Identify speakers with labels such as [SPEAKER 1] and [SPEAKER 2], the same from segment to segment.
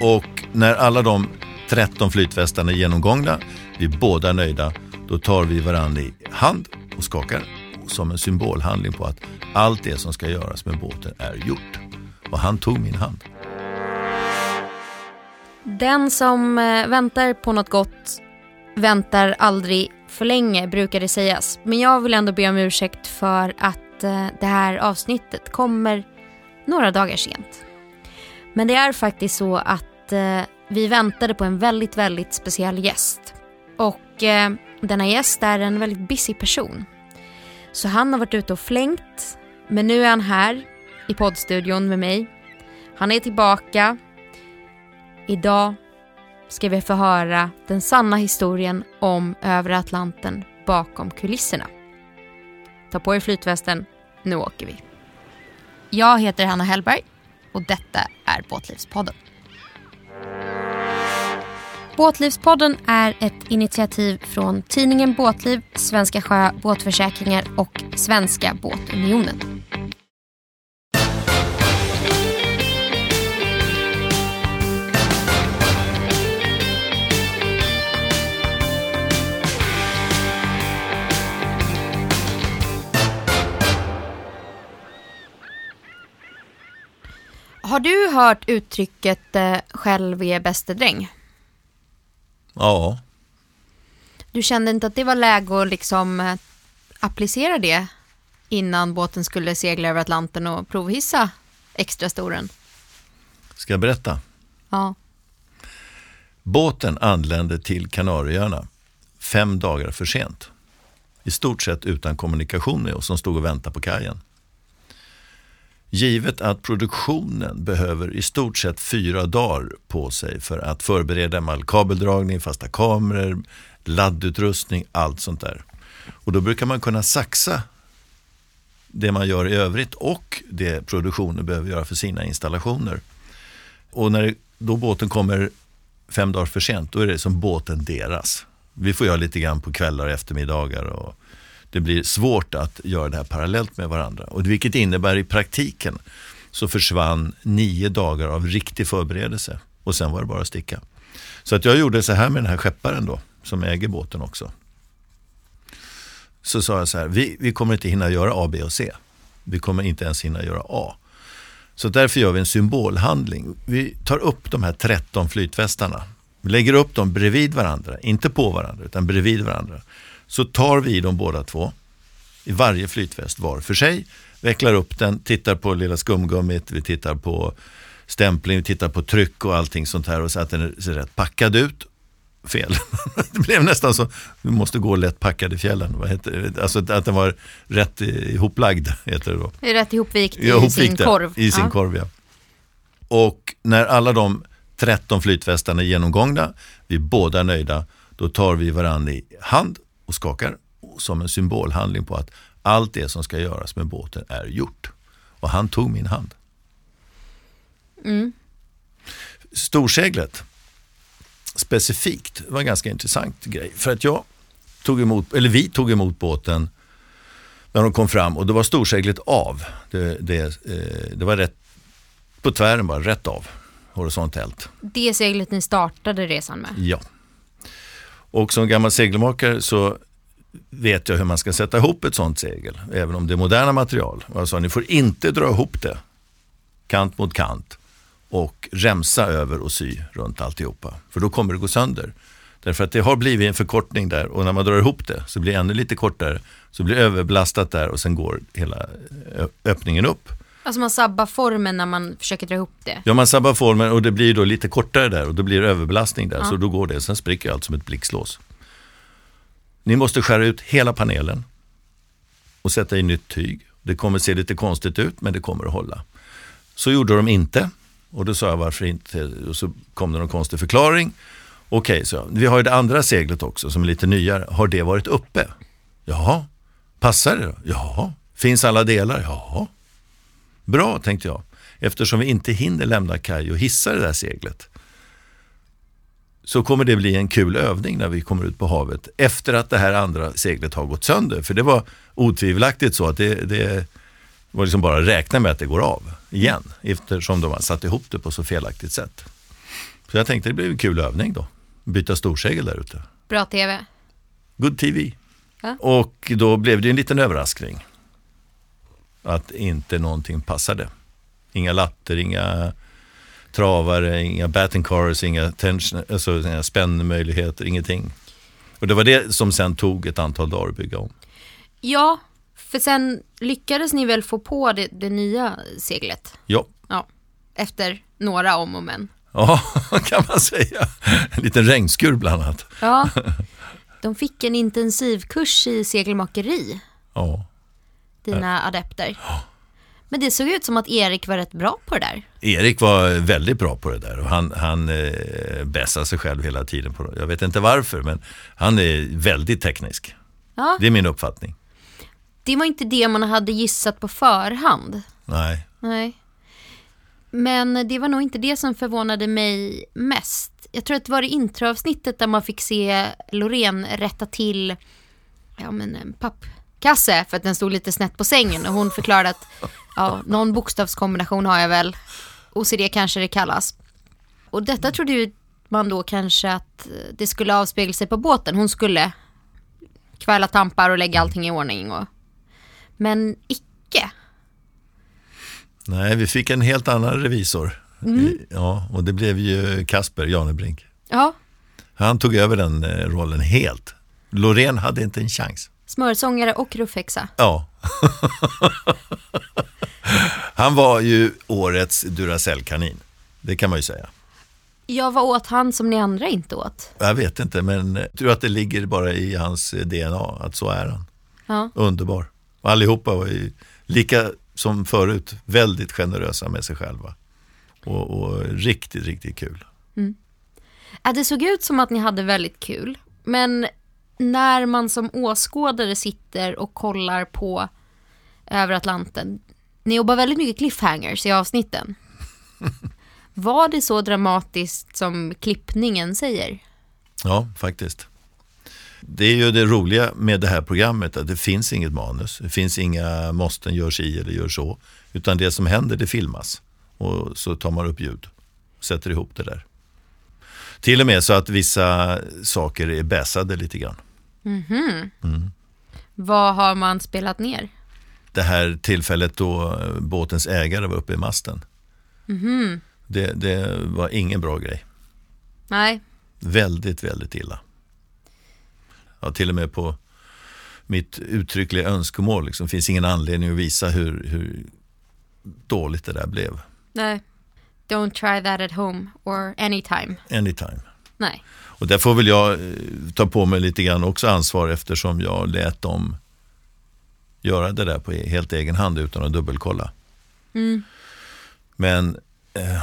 [SPEAKER 1] Och när alla de 13 flytvästarna är genomgångna, vi är båda nöjda, då tar vi varandra i hand och skakar som en symbolhandling på att allt det som ska göras med båten är gjort. Och han tog min hand.
[SPEAKER 2] Den som eh, väntar på något gott väntar aldrig för länge brukar det sägas. Men jag vill ändå be om ursäkt för att eh, det här avsnittet kommer några dagar sent. Men det är faktiskt så att eh, vi väntade på en väldigt, väldigt speciell gäst. Och eh, denna gäst är en väldigt busy person. Så han har varit ute och flängt. Men nu är han här i poddstudion med mig. Han är tillbaka. Idag ska vi få höra den sanna historien om övre Atlanten bakom kulisserna. Ta på er flytvästen, nu åker vi. Jag heter Hanna Hellberg och detta är Båtlivspodden. Båtlivspodden är ett initiativ från tidningen Båtliv, Svenska Sjö Båtförsäkringar och Svenska Båtunionen. Har du hört uttrycket eh, själv är bäste dräng?
[SPEAKER 1] Ja,
[SPEAKER 2] Du kände inte att det var läge att liksom eh, applicera det innan båten skulle segla över Atlanten och provhissa extra storen?
[SPEAKER 1] ska jag berätta?
[SPEAKER 2] Ja.
[SPEAKER 1] Båten anlände till Kanarieöarna fem dagar för sent. I stort sett utan kommunikation med oss som stod och väntade på kajen. Givet att produktionen behöver i stort sett fyra dagar på sig för att förbereda med all kabeldragning, fasta kameror, laddutrustning, allt sånt där. Och då brukar man kunna saxa det man gör i övrigt och det produktionen behöver göra för sina installationer. Och när då båten kommer fem dagar för sent, då är det som båten deras. Vi får göra lite grann på kvällar och eftermiddagar och det blir svårt att göra det här parallellt med varandra. Och vilket innebär i praktiken så försvann nio dagar av riktig förberedelse och sen var det bara att sticka. Så att jag gjorde så här med den här skepparen då, som äger båten också. Så sa jag så här, vi, vi kommer inte hinna göra A, B och C. Vi kommer inte ens hinna göra A. Så därför gör vi en symbolhandling. Vi tar upp de här 13 flytvästarna. Vi lägger upp dem bredvid varandra, inte på varandra utan bredvid varandra. Så tar vi dem båda två i varje flytväst var för sig, vecklar upp den, tittar på lilla skumgummit, vi tittar på stämpling, vi tittar på tryck och allting sånt här och så att den ser rätt packad ut. Fel. Det blev nästan så, vi måste gå lätt packad i fjällen. Vad heter det? Alltså att den var rätt ihoplagd, heter det då.
[SPEAKER 2] Är rätt ihopvikt i
[SPEAKER 1] Ja,
[SPEAKER 2] sin korv.
[SPEAKER 1] I sin
[SPEAKER 2] ja.
[SPEAKER 1] korv, ja. Och när alla de 13 flytvästarna är genomgångna, vi är båda nöjda, då tar vi varandra i hand och skakar som en symbolhandling på att allt det som ska göras med båten är gjort. Och han tog min hand.
[SPEAKER 2] Mm.
[SPEAKER 1] Storseglet specifikt var en ganska intressant grej. För att jag tog emot, eller vi tog emot båten när de kom fram och då var storseglet av. Det, det, eh, det var rätt på tvären bara, rätt av. Horisontellt.
[SPEAKER 2] Det seglet ni startade resan med.
[SPEAKER 1] Ja. Och som gammal segelmakare så vet jag hur man ska sätta ihop ett sånt segel, även om det är moderna material. Och jag sa, ni får inte dra ihop det kant mot kant och remsa över och sy runt alltihopa. För då kommer det gå sönder. Därför att det har blivit en förkortning där och när man drar ihop det så blir det ännu lite kortare. Så blir det överbelastat där och sen går hela öppningen upp.
[SPEAKER 2] Alltså man sabbar formen när man försöker dra ihop det.
[SPEAKER 1] Ja, man sabbar formen och det blir då lite kortare där och då blir det överbelastning där.
[SPEAKER 2] Ja.
[SPEAKER 1] Så då går det. Sen spricker allt som ett blixtlås. Ni måste skära ut hela panelen och sätta i nytt tyg. Det kommer se lite konstigt ut men det kommer att hålla. Så gjorde de inte och då sa jag varför inte och så kom det någon konstig förklaring. Okej, så jag, vi har ju det andra seglet också som är lite nyare. Har det varit uppe? Jaha. Passar det då? Ja. Finns alla delar? Ja. Bra, tänkte jag. Eftersom vi inte hinner lämna kaj och hissa det där seglet så kommer det bli en kul övning när vi kommer ut på havet efter att det här andra seglet har gått sönder. För det var otvivelaktigt så att det, det var liksom bara att räkna med att det går av igen eftersom de har satt ihop det på så felaktigt sätt. Så jag tänkte det blir en kul övning då. Byta storsegel där ute.
[SPEAKER 2] Bra TV.
[SPEAKER 1] Good TV.
[SPEAKER 2] Ja.
[SPEAKER 1] Och då blev det en liten överraskning. Att inte någonting passade. Inga latter, inga travare, inga batting cars, inga, tension, alltså, inga spännmöjligheter, ingenting. Och det var det som sen tog ett antal dagar att bygga om.
[SPEAKER 2] Ja, för sen lyckades ni väl få på det, det nya seglet?
[SPEAKER 1] Ja,
[SPEAKER 2] Ja, efter några om och men.
[SPEAKER 1] ja kan man säga. En liten regnskur bland annat.
[SPEAKER 2] Ja, de fick en intensivkurs i segelmakeri,
[SPEAKER 1] Ja.
[SPEAKER 2] Dina adepter. Men det såg ut som att Erik var rätt bra på det där.
[SPEAKER 1] Erik var väldigt bra på det där och han, han eh, bässade sig själv hela tiden. På det. Jag vet inte varför, men han är väldigt teknisk.
[SPEAKER 2] Ja,
[SPEAKER 1] Det är min uppfattning.
[SPEAKER 2] det var inte det man hade gissat på förhand.
[SPEAKER 1] Nej,
[SPEAKER 2] Nej. Men det var nog inte det som förvånade mig mest. Jag tror att det var det introavsnittet där man fick se Loreen rätta till ja, men en pappkasse för att den stod lite snett på sängen och hon förklarade att ja, någon bokstavskombination har jag väl. OCD kanske det kallas. Och detta trodde ju man då kanske att det skulle avspegla sig på båten. Hon skulle kvälla tampar och lägga allting i ordning. Och... Men icke.
[SPEAKER 1] Nej, vi fick en helt annan revisor. I- Ja, och det blev ju Kasper Janebrink.
[SPEAKER 2] Ja,
[SPEAKER 1] Han tog över den eh, rollen helt. Loreen hade inte en chans.
[SPEAKER 2] Smörsångare och ruffhäxa.
[SPEAKER 1] Ja. Han var ju årets Duracell-kanin. Det kan man ju säga.
[SPEAKER 2] Ja, vad åt han som ni andra inte åt?
[SPEAKER 1] Jag vet inte, men jag tror att det ligger bara i hans DNA, att så är han.
[SPEAKER 2] Ja.
[SPEAKER 1] Underbar. Allihopa var ju lika som förut väldigt generösa med sig själva. Och, och riktigt, riktigt kul.
[SPEAKER 2] Ja, det såg ut som att ni hade väldigt kul. Men när man som åskådare sitter och kollar på över Atlanten. Ni jobbar väldigt mycket cliffhangers i avsnitten. Var det så dramatiskt som klippningen säger?
[SPEAKER 1] Ja, faktiskt. Det är ju det roliga med det här programmet att det finns inget manus. Det finns inga måsten, gör si eller gör så. Utan det som händer det filmas och så tar man upp ljud och sätter ihop det där. Till och med så att vissa saker är bäsade lite grann.
[SPEAKER 2] Vad har man spelat ner?
[SPEAKER 1] Det här tillfället då båtens ägare var uppe i masten. Det, det var ingen bra grej.
[SPEAKER 2] Nej,
[SPEAKER 1] Väldigt, väldigt illa. Ja, till och med på mitt uttryckliga önskemål. Liksom, finns ingen anledning att visa hur, hur dåligt det där blev.
[SPEAKER 2] nej. Don't try that at home or anytime.
[SPEAKER 1] Anytime.
[SPEAKER 2] Nej.
[SPEAKER 1] Och där får väl jag eh, ta på mig lite grann också ansvar eftersom jag lät dem göra det där på e- helt egen hand utan att dubbelkolla. Men eh,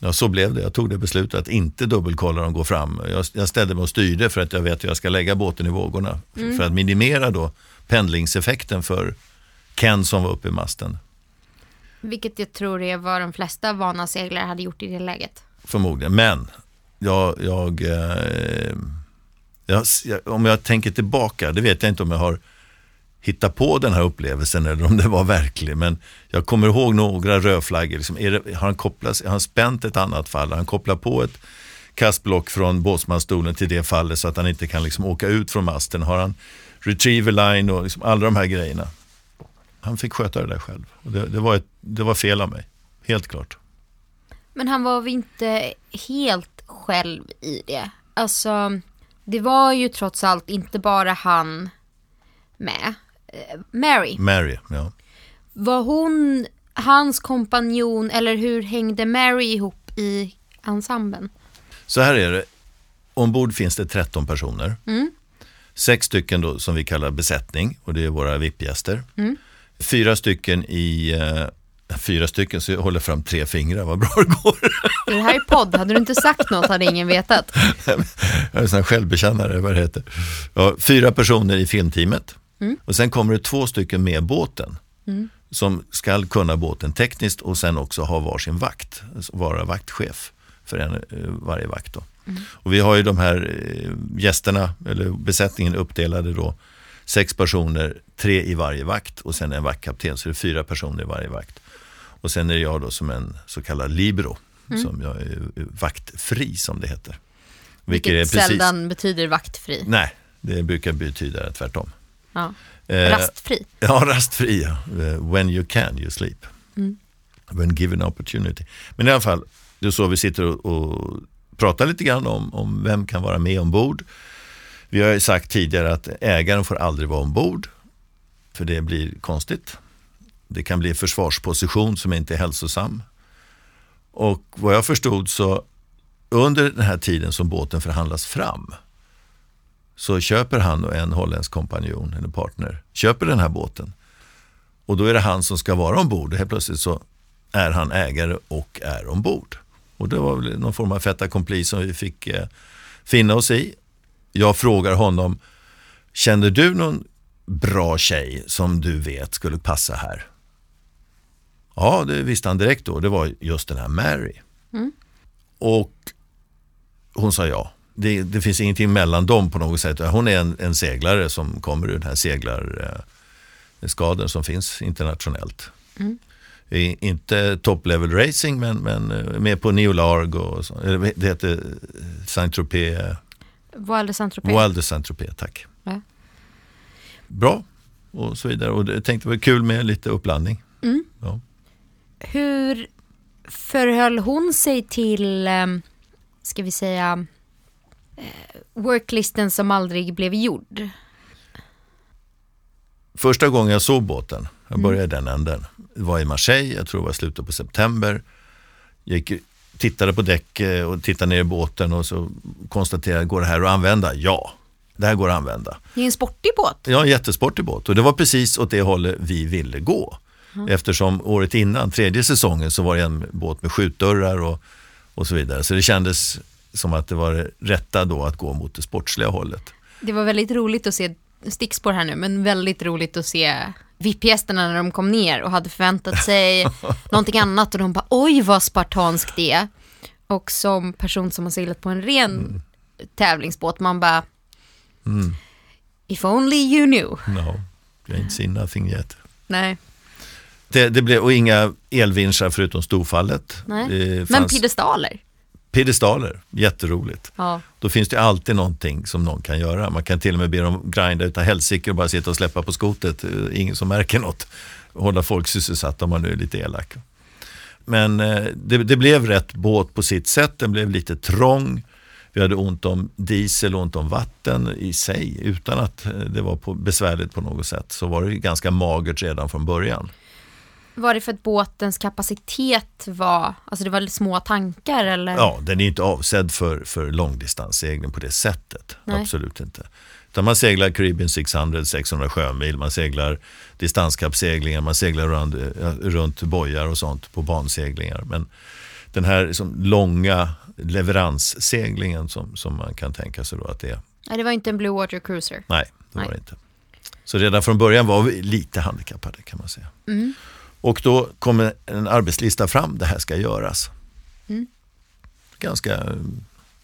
[SPEAKER 1] ja, så blev det. Jag tog det beslutet att inte dubbelkolla dem går fram. Jag, jag ställde mig och styrde för att jag vet att jag ska lägga båten i vågorna. För, för att minimera då pendlingseffekten för Ken som var uppe i masten.
[SPEAKER 2] Vilket jag tror är vad de flesta vana seglare hade gjort i det läget.
[SPEAKER 1] Förmodligen. Men jag, jag, eh, jag, om jag tänker tillbaka, det vet jag inte om jag har hittat på den här upplevelsen eller om det var verklig. Men jag kommer ihåg några rödflaggor. Liksom, är det, har, han kopplat, har han spänt ett annat fall? Har han kopplat på ett kastblock från båtsmansstolen till det fallet så att han inte kan liksom åka ut från masten? Har han retriever line och liksom alla de här grejerna? Han fick sköta det där själv. Och det, det, var ett, det var fel av mig, helt klart.
[SPEAKER 2] Men han var väl inte helt själv i det. Alltså, det var ju trots allt inte bara han med. Eh, Mary,
[SPEAKER 1] Mary, ja.
[SPEAKER 2] var hon hans kompanjon eller hur hängde Mary ihop i ensemblen?
[SPEAKER 1] Så här är det. Ombord finns det 13 personer. Sex stycken då, som vi kallar besättning och det är våra VIP-gäster. Fyra stycken i, eh, fyra stycken så jag håller fram tre fingrar, vad bra det går.
[SPEAKER 2] Det här är podd, hade du inte sagt något hade ingen vetat.
[SPEAKER 1] jag är en sån här självbekännare, vad det heter. Ja, fyra personer i filmteamet och sen kommer det två stycken med båten. Som ska kunna båten tekniskt och sen också ha varsin vakt, alltså vara vaktchef för en, eh, varje vakt. Då. Och vi har ju de här eh, gästerna, eller besättningen uppdelade då, sex personer, tre i varje vakt och sen en vaktkapten, så det är fyra personer i varje vakt. Och sen är jag då som en så kallad libero, mm. som jag är vaktfri som det heter.
[SPEAKER 2] Vilket, Vilket precis... sällan betyder vaktfri.
[SPEAKER 1] Nej, det brukar betyda tvärtom.
[SPEAKER 2] Ja. Eh, rastfri.
[SPEAKER 1] Ja, rastfri. Ja. When you can you sleep. Mm. When given opportunity. Men i alla fall, det är så vi sitter och, och pratar lite grann om, om vem kan vara med ombord. Vi har ju sagt tidigare att ägaren får aldrig vara ombord. För det blir konstigt. Det kan bli en försvarsposition som inte är hälsosam. Och vad jag förstod så under den här tiden som båten förhandlas fram så köper han och en holländsk kompanjon eller partner, köper den här båten. Och då är det han som ska vara ombord. Helt plötsligt så är han ägare och är ombord. Och det var väl någon form av fait accompli som vi fick eh, finna oss i. Jag frågar honom, känner du någon bra tjej som du vet skulle passa här? Ja, det visste han direkt då. Det var just den här Mary. Mm. Och hon sa ja. Det, det, finns ingenting mellan dem på något sätt. Hon är en, en seglare som kommer ur den här seglarskaden som finns internationellt. Mm. Inte top level racing men, men eh, med på Neolarg och så. Det heter Saint-Tropez.
[SPEAKER 2] Voile de Saint-Tropez.
[SPEAKER 1] Voile de Saint-Tropez, tack. Ja. Bra och så vidare. Och jag tänkte det var kul med lite uppblandning. Mm. Ja.
[SPEAKER 2] Hur förhöll hon sig till, eh, ska vi säga, eh, worklisten som aldrig blev gjord?
[SPEAKER 1] Första gången jag såg båten, jag mm. började mm. den änden, var i Marseille, jag tror det var slutet på september. Jag gick, tittade på däck och tittade ner i båten och så konstaterade, går det här att använda? Ja, det här går att använda.
[SPEAKER 2] Det är en sportig båt.
[SPEAKER 1] Ja, en jättesportig båt och det var precis åt det hållet vi ville gå. Mm. Eftersom året innan, tredje säsongen, så var det en båt med skjutdörrar och, och så vidare. Så det kändes som att det var det rätta då att gå mot det sportsliga hållet.
[SPEAKER 2] Det var väldigt roligt att se, stickspår här nu, men väldigt roligt att se VIP-gästerna när de kom ner och hade förväntat sig någonting annat och de bara oj vad spartanskt det är. Och som person som har seglat på en ren mm. tävlingsbåt, man bara mm. If only you knew.
[SPEAKER 1] No, you ain't seen nothing yet.
[SPEAKER 2] Nej.
[SPEAKER 1] Det, det blev, och inga elvinschar förutom storfallet.
[SPEAKER 2] Nej. Men piedestaler?
[SPEAKER 1] Piedestaler, jätteroligt. Ja. Då finns det alltid någonting som någon kan göra. Man kan till och med be dem grinda utav helsike och bara sitta och släppa på skotet. Eh, ingen som märker något. Hålla folk sysselsatta om man nu är lite elak. Men eh, det, det, blev rätt båt på sitt sätt. Den blev lite trång. Vi hade ont om diesel och ont om vatten i sig utan att eh, det var på, besvärligt på något sätt. Så var det ganska magert redan från början.
[SPEAKER 2] Var det för att båtens kapacitet var, alltså det var små tankar eller?
[SPEAKER 1] Ja, den är inte avsedd för, för långdistanssegling på det sättet. Nej. Absolut inte. Utan man seglar Caribbean 600, 600 sjömil, man seglar distanskappseglingar, man seglar runt, runt bojar och sånt på banseglingar. Men den här liksom långa leveransseglingen som, som man kan tänka sig då att det är.
[SPEAKER 2] Nej, det var inte en Blue Water Cruiser.
[SPEAKER 1] Nej, det Nej. var det inte. Så redan från början var vi lite handikappade kan man säga. Mm. Och då kommer en arbetslista fram, det här ska göras. Mm. Ganska eh,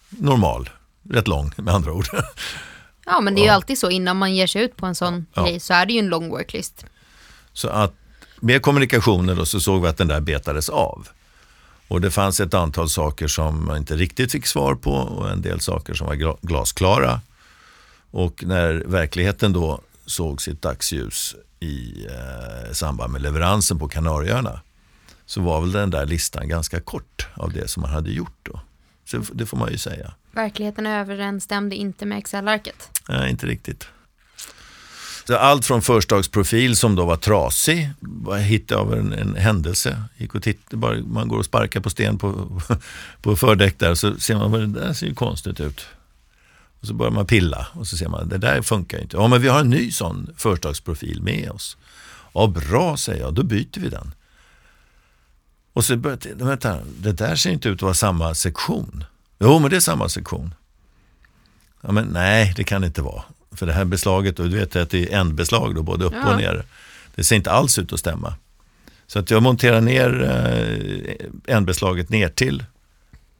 [SPEAKER 1] normal, rätt lång med andra ord.
[SPEAKER 2] Ja, men det är ju alltid så innan man ger sig ut på en sån ja. grej så är det ju en lång worklist.
[SPEAKER 1] Så att med kommunikationer då så såg vi att den där betades av. Och det fanns ett antal saker som man inte riktigt fick svar på och en del saker som var glasklara. Och när verkligheten då såg sitt dagsljus i eh, samband med leveransen på Kanarieöarna så var väl den där listan ganska kort av det som man hade gjort då. Så det får man ju säga.
[SPEAKER 2] Verkligheten överensstämde inte med Excel-arket?
[SPEAKER 1] Nej, inte riktigt. Så allt från förstagsprofil som då var trasig, var hitt av en, en händelse. Gick och titt, bara, man går och sparkar på sten på, på fördäck där så ser man det där ser ju konstigt ut. Och så börjar man pilla och så ser man det där funkar inte. Ja, men vi har en ny sån företagsprofil med oss. Ja, bra säger jag, då byter vi den. Och så börjar jag, vänta, det där ser inte ut att vara samma sektion. Jo, men det är samma sektion. Ja, men nej, det kan det inte vara. För det här beslaget, och du vet att det är ändbeslag då, både upp ja. och ner. Det ser inte alls ut att stämma. Så att jag monterar ner eh, ändbeslaget ner till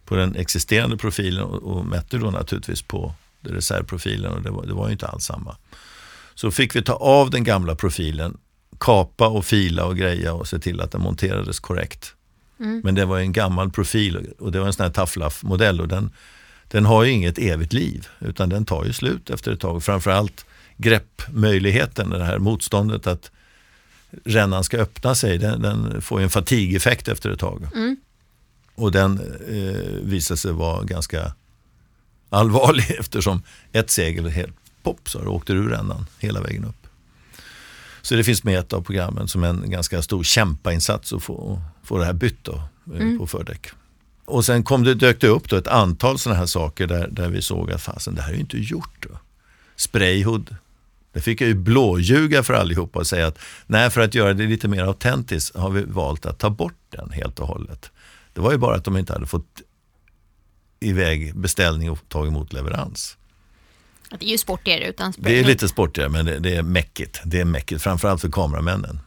[SPEAKER 1] på den existerande profilen och, och mätte då naturligtvis på reservprofilen och det var, det var ju inte alls samma. Så fick vi ta av den gamla profilen, kapa och fila och greja och se till att den monterades korrekt. Mm. Men det var en gammal profil och det var en sån här Taflaf-modell och den, den har ju inget evigt liv utan den tar ju slut efter ett tag. Framförallt greppmöjligheten, det här motståndet att rännan ska öppna sig, den, den får en fatigeffekt efter ett tag. Mm. Och den eh, visar sig vara ganska allvarlig eftersom ett segel helt pop så åkte ur rännan hela vägen upp. Så det finns med ett av programmen som en ganska stor kämpainsats att få, få det här bytt då, eh, mm. på fördäck. Och sen kom det, dök det upp då ett antal sådana här saker där, där vi såg att fasen, det här är ju inte gjort. Då. Sprayhood, det fick jag ju blåljuga för allihopa och säga att nej, för att göra det lite mer autentiskt har vi valt att ta bort den helt och hållet. Det var ju bara att de inte hade fått iväg beställning och tagit emot leverans.
[SPEAKER 2] Det är ju sportigare utan
[SPEAKER 1] spray. Det är lite sportigare men det, det, är mäckigt. Det är mäckigt, framförallt för kameramännen.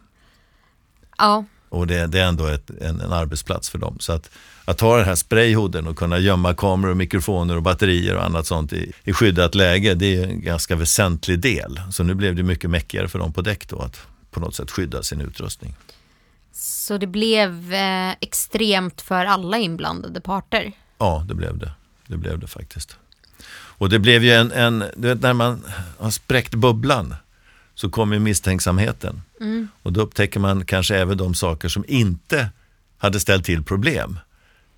[SPEAKER 2] Ja.
[SPEAKER 1] Och det, det är ändå ett, en, en, arbetsplats för dem. Så att, att ha den här sprayhooden och kunna gömma kameror, mikrofoner och batterier och annat sånt i, i skyddat läge, det är en ganska väsentlig del. Så nu blev det mycket mäckigare för dem på däck då att på något sätt skydda sin utrustning.
[SPEAKER 2] Så det blev eh, extremt för alla inblandade parter?
[SPEAKER 1] Ja, det blev det. Det blev det faktiskt. Och det blev ju en, en du vet när man har spräckt bubblan så kommer misstänksamheten. Mm. Och då upptäcker man kanske även de saker som inte hade ställt till problem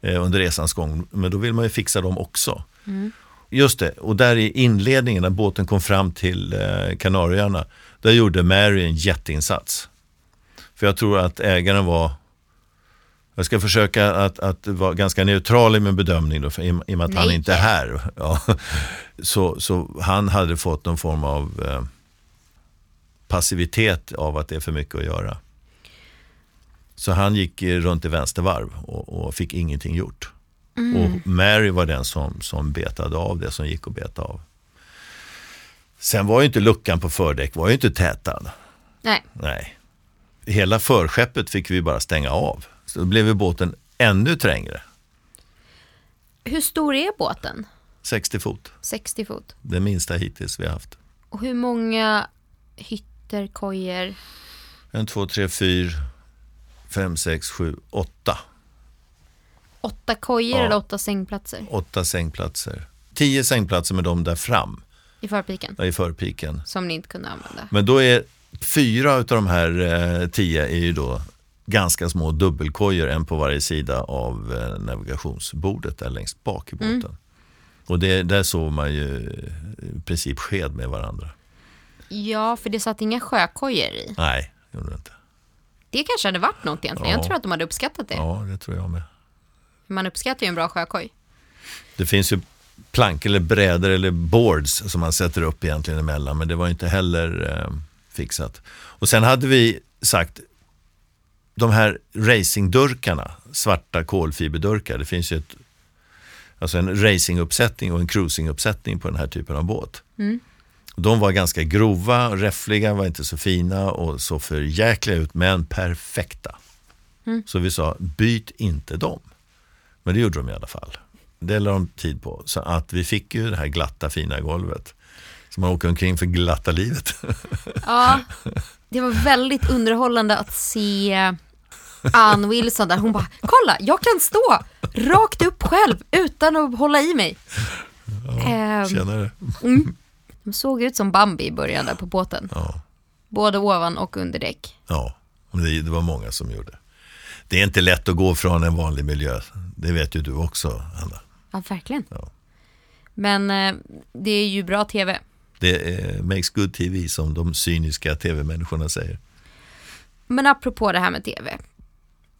[SPEAKER 1] eh, under resans gång. Men då vill man ju fixa dem också. Mm. Just det, och där i inledningen när båten kom fram till eh, Kanarieöarna, där gjorde Mary en jätteinsats. För jag tror att ägaren var jag ska försöka att, att vara ganska neutral i min bedömning då, för, i, i och med att Nej. han inte är här. Ja. Så, så han hade fått någon form av eh, passivitet av att det är för mycket att göra. Så han gick runt i vänstervarv och, och fick ingenting gjort. Mm. Och Mary var den som, som betade av det som gick att beta av. Sen var ju inte luckan på fördäck var ju inte tätad.
[SPEAKER 2] Nej.
[SPEAKER 1] Nej. Hela förskeppet fick vi bara stänga av. Så då blev båten ännu trängre.
[SPEAKER 2] Hur stor är båten?
[SPEAKER 1] 60 fot.
[SPEAKER 2] 60 fot.
[SPEAKER 1] Den minsta hittills vi har haft.
[SPEAKER 2] Och hur många hytter, kojor?
[SPEAKER 1] En, två, tre, fyra, fem, sex, sju, åtta.
[SPEAKER 2] Åtta kojor ja. eller åtta sängplatser?
[SPEAKER 1] Åtta sängplatser. Tio sängplatser med dem där fram.
[SPEAKER 2] I förpiken?
[SPEAKER 1] Ja, i förpiken.
[SPEAKER 2] Som ni inte kunde använda?
[SPEAKER 1] Men då är fyra av de här eh, tio är ju då ganska små dubbelkojor, en på varje sida av eh, navigationsbordet där längst bak i båten. Mm. Och det, där sov man ju i princip sked med varandra.
[SPEAKER 2] Ja, för det satt inga sjökojor i.
[SPEAKER 1] Nej, det gjorde det inte.
[SPEAKER 2] Det kanske hade varit något egentligen. Ja. Jag tror att de hade uppskattat det.
[SPEAKER 1] Ja, det tror jag med.
[SPEAKER 2] Man uppskattar ju en bra sjökoj.
[SPEAKER 1] Det finns ju plank eller brädor eller boards som man sätter upp egentligen emellan, men det var inte heller eh, fixat. Och sen hade vi sagt, de här racingdurkarna, svarta kolfiberdurkar, det finns ju ett, alltså en racinguppsättning och en cruisinguppsättning på den här typen av båt. Mm. De var ganska grova, räffliga, var inte så fina och så för jäkliga ut, men perfekta. Mm. Så vi sa, byt inte dem. Men det gjorde de i alla fall. Det lade de tid på. Så att vi fick ju det här glatta fina golvet. Så man åker omkring för glatta livet.
[SPEAKER 2] Ja, det var väldigt underhållande att se Ann Wilson där. Hon bara, kolla, jag kan stå rakt upp själv utan att hålla i mig.
[SPEAKER 1] Ja, ehm, tjenare. Mm.
[SPEAKER 2] De såg ut som Bambi i början där på båten.
[SPEAKER 1] Ja.
[SPEAKER 2] Både ovan och under däck.
[SPEAKER 1] Ja, det, det var många som gjorde. Det är inte lätt att gå från en vanlig miljö. Det vet ju du också, Anna.
[SPEAKER 2] Ja, verkligen. Ja. Men eh, det är ju bra tv.
[SPEAKER 1] Det makes good tv som de cyniska tv-människorna säger.
[SPEAKER 2] Men apropå det här med tv.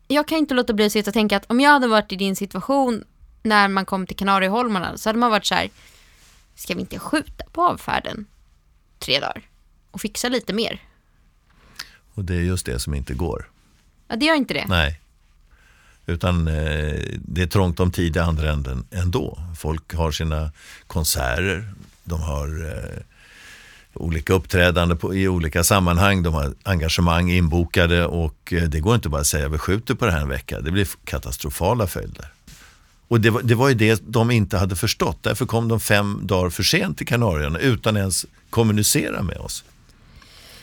[SPEAKER 2] Jag kan inte låta bli att sitta och tänka att om jag hade varit i din situation när man kom till Kanarieholmarna så hade man varit så här, ska vi inte skjuta på avfärden tre dagar och fixa lite mer?
[SPEAKER 1] Och det är just det som inte går.
[SPEAKER 2] Ja, det gör inte det.
[SPEAKER 1] Nej. Utan eh, det är trångt om tid i andra änden ändå. Folk har sina konserter, de har eh, olika uppträdande på, i olika sammanhang. De har engagemang inbokade och eh, det går inte bara att säga vi skjuter på det här en vecka. Det blir katastrofala följder. Och det var, det var ju det de inte hade förstått. Därför kom de fem dagar för sent till Kanarieöarna utan ens kommunicera med oss.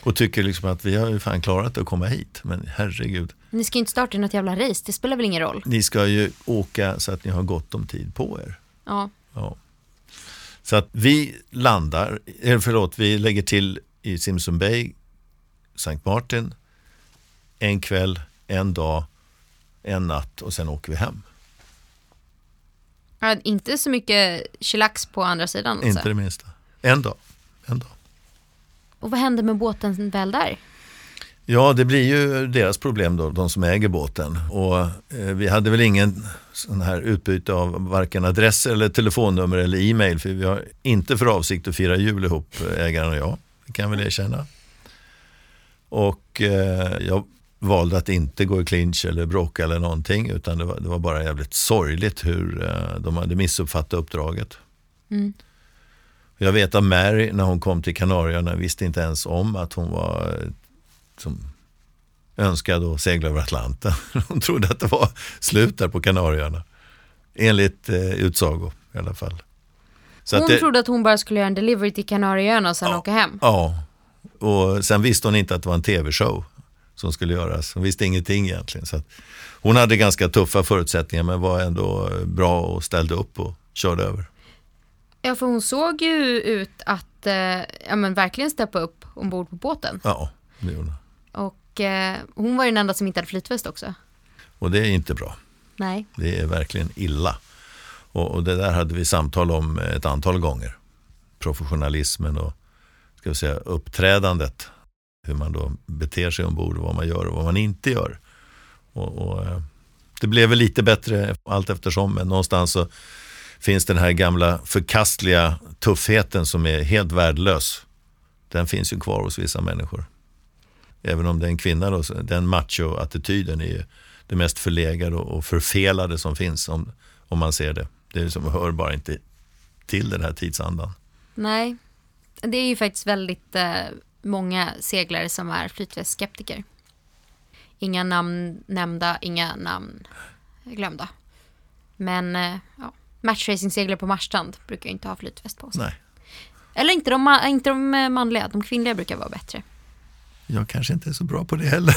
[SPEAKER 1] Och tycker liksom att vi har ju fan klarat att komma hit. Men herregud,
[SPEAKER 2] Ni ska ju inte starta något jävla race, det spelar väl ingen roll?
[SPEAKER 1] Ni ska ju åka så att ni har gott om tid på er.
[SPEAKER 2] Ja.
[SPEAKER 1] Ja. Så att vi landar, eller förlåt, vi lägger till i Simpson Bay, St. Martin, en kväll, en dag, en natt och sen åker vi hem.
[SPEAKER 2] Ja, inte så mycket chillax på andra sidan. Alltså.
[SPEAKER 1] Inte det minsta. En dag. En dag.
[SPEAKER 2] Och vad hände med båten väl där?
[SPEAKER 1] Ja, det blir ju deras problem då, de som äger båten. Och eh, vi hade väl ingen sån här utbyte av varken adresser eller telefonnummer eller e-mail. För vi har inte för avsikt att fira jul ihop, eh, ägaren och jag. Det kan jag väl erkänna. Och eh, jag valde att inte gå i clinch eller bråka eller någonting. Utan det var, det var bara jävligt sorgligt hur eh, de hade missuppfattat uppdraget.
[SPEAKER 2] Mm.
[SPEAKER 1] Jag vet att Mary, när hon kom till Kanarieöarna, visste inte ens om att hon var eh, som önskade att segla över Atlanten. Hon trodde att det var slut där på Kanarieöarna. Enligt eh, utsago i alla fall. Så
[SPEAKER 2] hon
[SPEAKER 1] att det,
[SPEAKER 2] trodde att hon bara skulle göra en delivery till Kanarieöarna och sen
[SPEAKER 1] Ja.
[SPEAKER 2] åka hem.
[SPEAKER 1] Ja, och sen visste hon inte att det var en tv-show som skulle göras. Hon visste ingenting egentligen. Så hon hade ganska tuffa förutsättningar men var ändå bra och ställde upp och körde över.
[SPEAKER 2] Ja, för hon såg ju ut att eh, ja, men verkligen steppa upp ombord på båten.
[SPEAKER 1] Ja, det gjorde hon.
[SPEAKER 2] Eh, hon var ju den enda som inte hade flytväst också.
[SPEAKER 1] Och det är inte bra.
[SPEAKER 2] Nej.
[SPEAKER 1] Det är verkligen illa. Och, och det där hade vi samtal om ett antal gånger. Professionalismen och ska vi säga, uppträdandet. Hur man då beter sig ombord, vad man gör och vad man inte gör. Och, och, eh, det blev väl lite bättre allt eftersom, men någonstans så finns den här gamla förkastliga tuffheten som är helt värdelös. Den finns ju kvar hos vissa människor. Även om det är en kvinna då, den macho-attityden är ju det mest förlegade och förfelade som finns om, om man ser det. Det är som hör bara inte till den här tidsandan.
[SPEAKER 2] Nej. Det är ju faktiskt väldigt eh, många seglare som är flytvästskeptiker. Inga namn nämnda, inga namn glömda. Men eh, ja, matchracing-seglare på Marstrand brukar ju inte ha flytväst på sig.
[SPEAKER 1] Nej,
[SPEAKER 2] Eller inte de, inte de eh, manliga, de kvinnliga brukar vara bättre.
[SPEAKER 1] Jag kanske inte är så bra på det heller.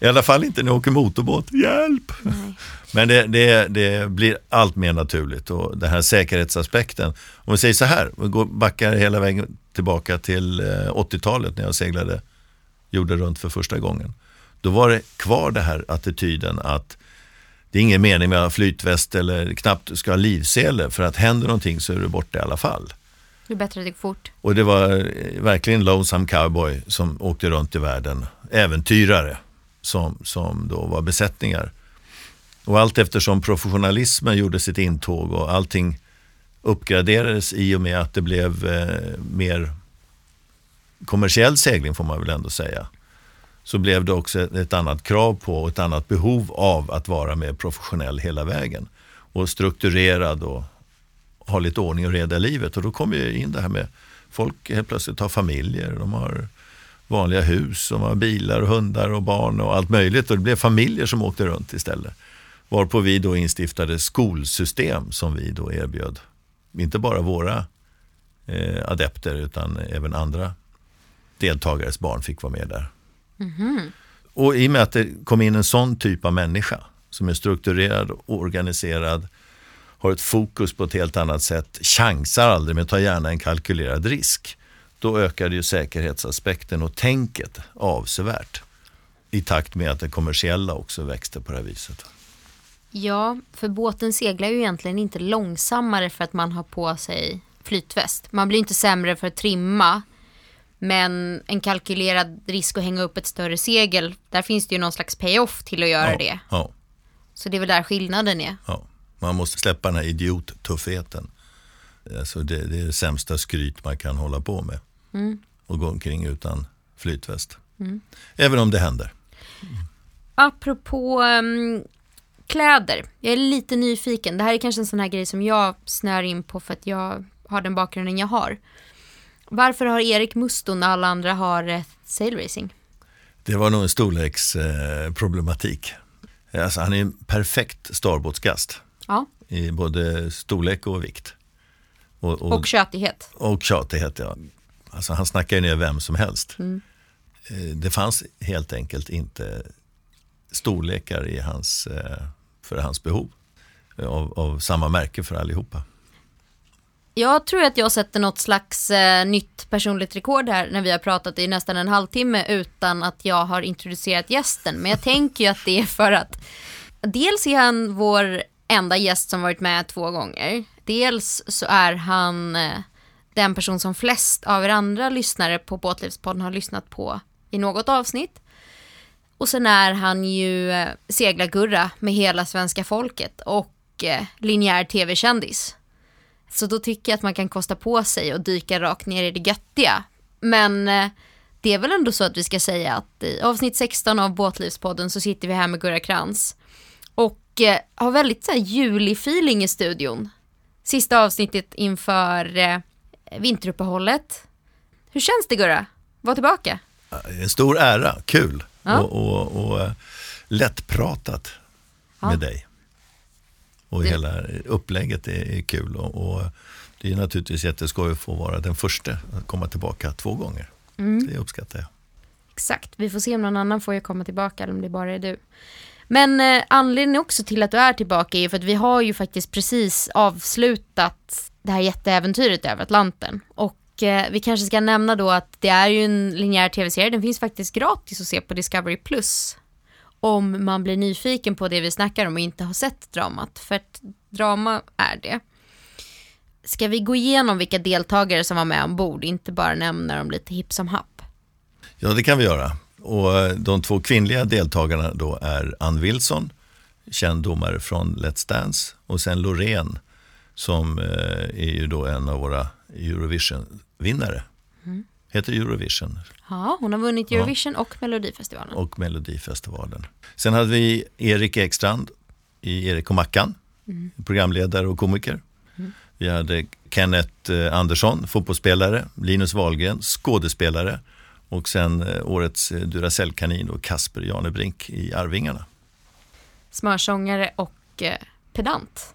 [SPEAKER 1] I alla fall inte när jag åker motorbåt. Hjälp!
[SPEAKER 2] Nej.
[SPEAKER 1] Men det, det, det blir allt mer naturligt och den här säkerhetsaspekten. Om vi säger så här, vi går, backar hela vägen tillbaka till eh, 80-talet när jag seglade jorden runt för första gången. Då var det kvar det här attityden att det är ingen mening med att ha flytväst eller knappt ska ha livsele för att händer någonting så är du borta i alla fall.
[SPEAKER 2] Det bättre det fort.
[SPEAKER 1] Och det var eh, verkligen Lonesome Cowboy som åkte runt i världen. Äventyrare som, som då var besättningar. Och allt eftersom professionalismen gjorde sitt intåg och allting uppgraderades i och med att det blev eh, mer kommersiell segling får man väl ändå säga. Så blev det också ett, ett annat krav på och ett annat behov av att vara mer professionell hela vägen. Och strukturerad och ha lite ordning och reda i livet. Och då kommer ju in det här med folk helt plötsligt har familjer, de har vanliga hus, de har bilar och hundar och barn och allt möjligt. Och det blev familjer som åkte runt istället. Varpå vi då instiftade skolsystem som vi då erbjöd. Inte bara våra eh, adepter utan även andra deltagares barn fick vara med där. Och i och med att det kom in en sån typ av människa som är strukturerad och organiserad, har ett fokus på ett helt annat sätt, chansar aldrig men tar gärna en kalkylerad risk. Då ökade ju säkerhetsaspekten och tänket avsevärt. I takt med att det kommersiella också växte på det här viset.
[SPEAKER 2] Ja, för båten seglar ju egentligen inte långsammare för att man har på sig flytväst. Man blir inte sämre för att trimma. Men en kalkylerad risk att hänga upp ett större segel, där finns det ju någon slags payoff till att göra
[SPEAKER 1] ja,
[SPEAKER 2] det.
[SPEAKER 1] Ja,
[SPEAKER 2] Så det är väl där skillnaden är.
[SPEAKER 1] ja. Man måste släppa den här idiottuffheten. Alltså det, det är det sämsta skryt man kan hålla på med. Och gå omkring utan flytväst. Även om det händer.
[SPEAKER 2] Apropå um, kläder, jag är lite nyfiken. Det här är kanske en sån här grej som jag snör in på för att jag har den bakgrunden jag har. Varför har Erik Musto när alla andra har eh, sailracing?
[SPEAKER 1] Det var nog en storleksproblematik. Eh, alltså, han är en perfekt starbåtsgast
[SPEAKER 2] Ja,
[SPEAKER 1] i både storlek och vikt. Och, och,
[SPEAKER 2] och tjötighet.
[SPEAKER 1] och tjatighet, ja. Alltså, han snackar ju ner vem som helst.
[SPEAKER 2] Mm.
[SPEAKER 1] Eh, Det fanns helt enkelt inte storlekar i hans, eh, för hans behov. Av, av samma märke för allihopa.
[SPEAKER 2] Jag tror att jag sätter något slags eh, nytt personligt rekord här när vi har pratat i nästan en halvtimme utan att jag har introducerat gästen. Men jag tänker ju att det är för att dels är han vår enda gäst som varit med två gånger. Dels så är han eh, den person som flest av er andra lyssnare på Båtlivspodden har lyssnat på i något avsnitt. Och sen är han ju eh, seglargurra med hela svenska folket och eh, linjär tv-kändis. Så då tycker jag att man kan kosta på sig och dyka rakt ner i det göttiga. Men eh, det är väl ändå så att vi ska säga att i avsnitt 16 av Båtlivspodden så sitter vi här med Gurra Krantz eh, har väldigt så här julig feeling i studion. Sista avsnittet inför eh, vinteruppehållet. Hur känns det Gurra? Var tillbaka?
[SPEAKER 1] En stor ära, kul ja. och, och, och lättpratat ja. med dig. Och det... hela upplägget är, är kul. Och, och, det är naturligtvis jätteskoj att få vara den första att komma tillbaka två gånger. Mm. Det uppskattar jag.
[SPEAKER 2] Exakt, vi får se om någon annan får komma tillbaka eller om det bara är du. Men eh, anledningen också till att du är tillbaka är för att vi har ju faktiskt precis avslutat det här jätteäventyret över Atlanten. Och eh, vi kanske ska nämna då att det är ju en linjär tv-serie, den finns faktiskt gratis att se på Discovery Plus om man blir nyfiken på det vi snackar om och inte har sett dramat. För att drama är det. Ska vi gå igenom vilka deltagare som var med ombord, inte bara nämna dem lite hipp som happ?
[SPEAKER 1] Ja, det kan vi göra. Och eh, de två kvinnliga deltagarna då är Ann Wilson, känd domare från Let's Dance, och sen Loreen som eh, är ju då en av våra Eurovision-vinnare. Mm. Heter Eurovision.
[SPEAKER 2] Ja, hon har vunnit Eurovision ja. och Melodifestivalen.
[SPEAKER 1] Och Melodifestivalen. Sen hade vi Erik Ekstrand i Erik och Mackan, mm. programledare och komiker. Mm. Vi hade Kenneth eh, Andersson, fotbollsspelare, Linus Wahlgren, skådespelare och sen eh, årets eh, Duracellkanin och Kasper Janebrink i Arvingarna.
[SPEAKER 2] Smörsångare och pedant.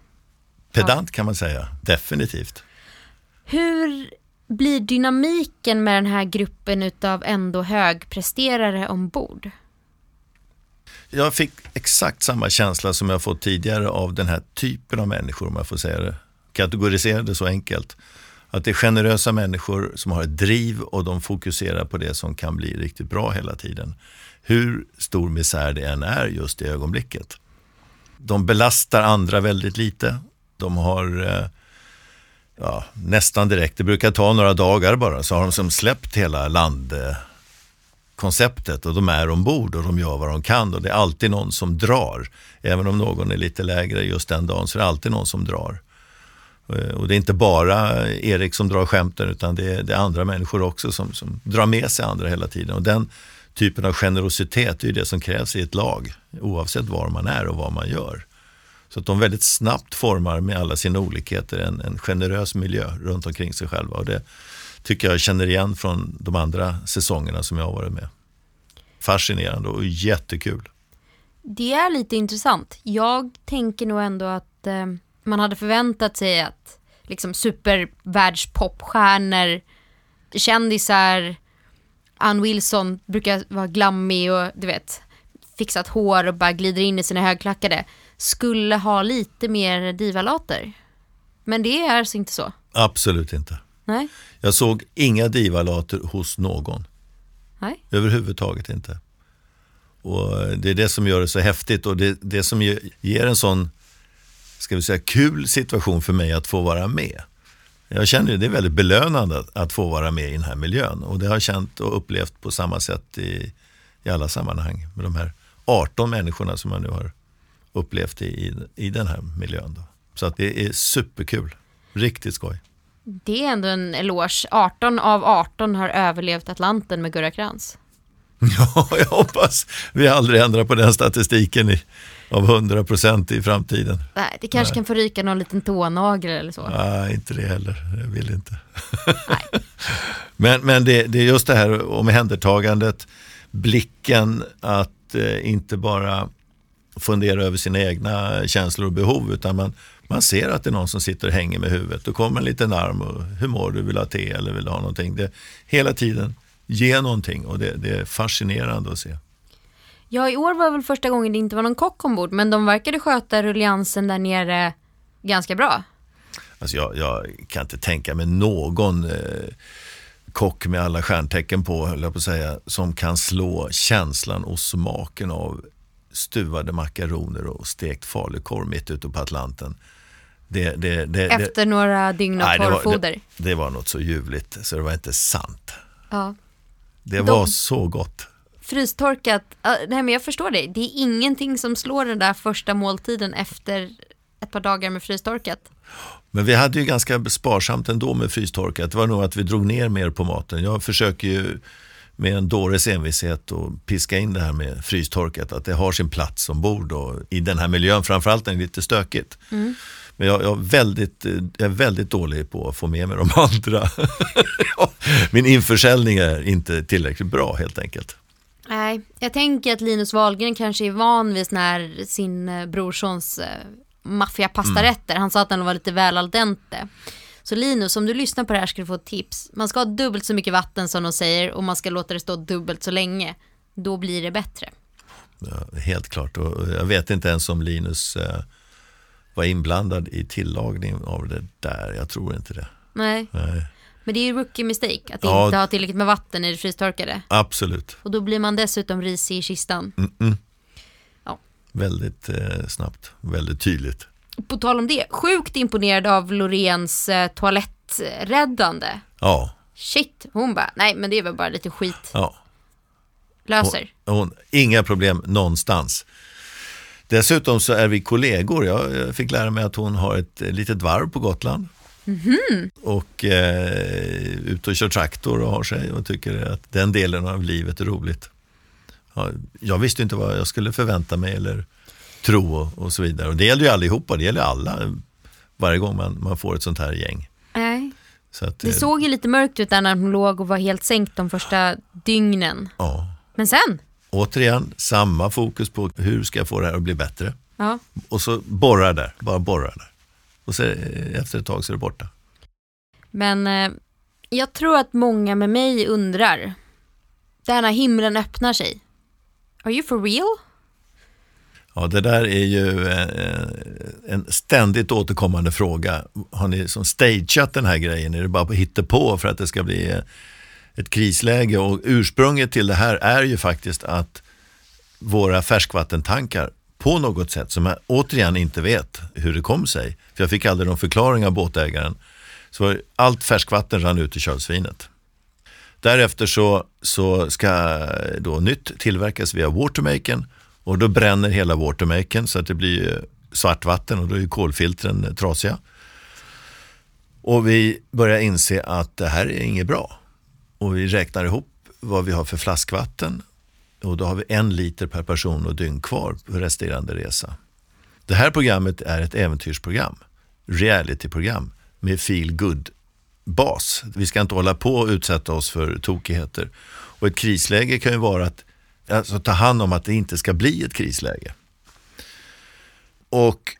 [SPEAKER 1] Pedant kan man säga, definitivt.
[SPEAKER 2] Hur blir dynamiken med den här gruppen utav ändå högpresterare ombord?
[SPEAKER 1] Jag fick exakt samma känsla som jag fått tidigare av den här typen av människor, om jag får säga det. Kategorisera det så enkelt. Att det är generösa människor som har ett driv och de fokuserar på det som kan bli riktigt bra hela tiden. Hur stor misär det än är just i ögonblicket. De belastar andra väldigt lite. De har eh, ja, nästan direkt. Det brukar ta några dagar bara så har de som släppt hela landkonceptet och de är ombord och de gör vad de kan och det är alltid någon som drar. Även om någon är lite lägre just den dagen så är det alltid någon som drar. Eh, och det är inte bara Erik som drar skämten utan det är, det är andra människor också som, som drar med sig andra hela tiden. Och den typen av generositet är det som krävs i ett lag oavsett var man är och vad man gör. Så att de väldigt snabbt formar med alla sina olikheter en, en generös miljö runt omkring sig själva. Och det tycker jag känner igen från de andra säsongerna som jag har varit med. Fascinerande och jättekul.
[SPEAKER 2] Det är lite intressant. Jag tänker nog ändå att eh, man hade förväntat sig att liksom supervärldspopstjärnor, kändisar, Ann Wilson brukar vara glammig och du vet fixat hår och bara glider in i sina högklackade skulle ha lite mer divalater. Men det är alltså inte så?
[SPEAKER 1] Absolut inte.
[SPEAKER 2] Nej.
[SPEAKER 1] Jag såg inga divalater hos någon.
[SPEAKER 2] Nej.
[SPEAKER 1] Överhuvudtaget inte. Och Det är det som gör det så häftigt och det, det som ger en sån ska vi säga, kul situation för mig att få vara med. Jag känner att det är väldigt belönande att få vara med i den här miljön och det har jag känt och upplevt på samma sätt i, i alla sammanhang med de här 18 människorna som jag nu har upplevt i, i den här miljön. Då. Så att det är superkul. Riktigt skoj.
[SPEAKER 2] Det är ändå en eloge. 18 av 18 har överlevt Atlanten med Gurra Krantz.
[SPEAKER 1] Ja, jag hoppas vi aldrig ändrar på den statistiken i, av 100 procent i framtiden.
[SPEAKER 2] Nej, det kanske Nej. kan få ryka någon liten tånagel eller så.
[SPEAKER 1] Nej, inte det heller. Jag vill inte. Nej. men men det, det är just det här omhändertagandet, blicken att eh, inte bara fundera över sina egna känslor och behov utan man, man ser att det är någon som sitter och hänger med huvudet. Då kommer en liten arm och hur mår du, vill ha te eller vill ha någonting. Det, hela tiden ge någonting och det, det är fascinerande att se.
[SPEAKER 2] Ja, i år var väl första gången det inte var någon kock ombord, men de verkade sköta rulliansen där nere ganska bra.
[SPEAKER 1] Alltså jag, jag kan inte tänka mig någon eh, kock med alla stjärntecken på, höll jag på att säga, som kan slå känslan och smaken av stuvade makaroner och stekt falukorv mitt ute på Atlanten.
[SPEAKER 2] Det, det, det, Efter några dygn av torrfoder.
[SPEAKER 1] Det, var något så ljuvligt så det var inte sant. Ja. Det var De, så gott.
[SPEAKER 2] Frystorkat, nej men jag förstår det. Det är ingenting som slår den där första måltiden efter ett par dagar med frystorkat.
[SPEAKER 1] Men vi hade ju ganska sparsamt ändå med frystorkat. Det var nog att vi drog ner mer på maten. Jag försöker ju med en dåres envishet och piska in det här med frystorkat. Att det har sin plats ombord och i den här miljön, framförallt när det är lite stökigt. Mm. Men jag, jag, är väldigt, jag är väldigt dålig på att få med mig de andra. Min införsäljning är inte tillräckligt bra helt enkelt.
[SPEAKER 2] Nej, jag tänker att Linus Wahlgren kanske är van vid när sin eh, brorsons eh, maffiapastarätter. Mm. Han sa att den var lite väl al dente. Så Linus, om du lyssnar på det här ska du få ett tips. Man ska ha dubbelt så mycket vatten som de säger och man ska låta det stå dubbelt så länge. Då blir det bättre.
[SPEAKER 1] Ja, helt klart och jag vet inte ens om Linus eh, var inblandad i tillagning av det där. Jag tror inte det.
[SPEAKER 2] Nej. Nej. Men det är ju rookie mistake att ja, inte ha tillräckligt med vatten i det frystorkade.
[SPEAKER 1] Absolut.
[SPEAKER 2] Och då blir man dessutom risig i kistan.
[SPEAKER 1] Mm -mm. Ja. Väldigt eh, snabbt, väldigt tydligt.
[SPEAKER 2] På tal om det, sjukt imponerad av Loreens eh, toaletträddande.
[SPEAKER 1] Ja.
[SPEAKER 2] Shit, hon bara, nej men det är väl bara lite skit.
[SPEAKER 1] Ja.
[SPEAKER 2] Löser.
[SPEAKER 1] Hon, hon, inga problem någonstans. Dessutom så är vi kollegor. Jag fick lära mig att hon har ett litet varv på Gotland.
[SPEAKER 2] Mm-hmm.
[SPEAKER 1] Och eh, ute och kör traktor och har sig och tycker att den delen av livet är roligt. Ja, jag visste inte vad jag skulle förvänta mig eller tro och, och så vidare. Och det gäller ju allihopa, det gäller alla varje gång man, man får ett sånt här gäng.
[SPEAKER 2] Nej. Så att, det eh, såg ju lite mörkt ut där när hon låg och var helt sänkt de första dygnen.
[SPEAKER 1] Ja.
[SPEAKER 2] Men sen?
[SPEAKER 1] Återigen, samma fokus på hur ska jag få det här att bli bättre.
[SPEAKER 2] Ja.
[SPEAKER 1] Och så borra där, bara borra där. Och så efter ett tag så är det borta.
[SPEAKER 2] Men eh, jag tror att många med mig undrar, där när himlen öppnar sig, are you for real?
[SPEAKER 1] Ja, det där är ju eh, en ständigt återkommande fråga. Har ni som stageat den här grejen? Är det bara på på för att det ska bli eh, ett krisläge? Och ursprunget till det här är ju faktiskt att våra färskvattentankar på något sätt som jag återigen inte vet hur det kom sig. För jag fick aldrig någon förklaring av båtägaren. Så allt färskvatten rann ut i kölsvinet. Därefter så, så ska då nytt tillverkas via watermaken och då bränner hela watermaken så att det blir svartvatten och då är kolfiltren trasiga. Och vi börjar inse att det här är inget bra. Och vi räknar ihop vad vi har för flaskvatten och då har vi en liter per person och dygn kvar på resterande resa. Det här programmet är ett äventyrsprogram, realityprogram med feel good bas. Vi ska inte hålla på och utsätta oss för tokigheter. Och ett krisläge kan ju vara att alltså, ta hand om att det inte ska bli ett krisläge. Och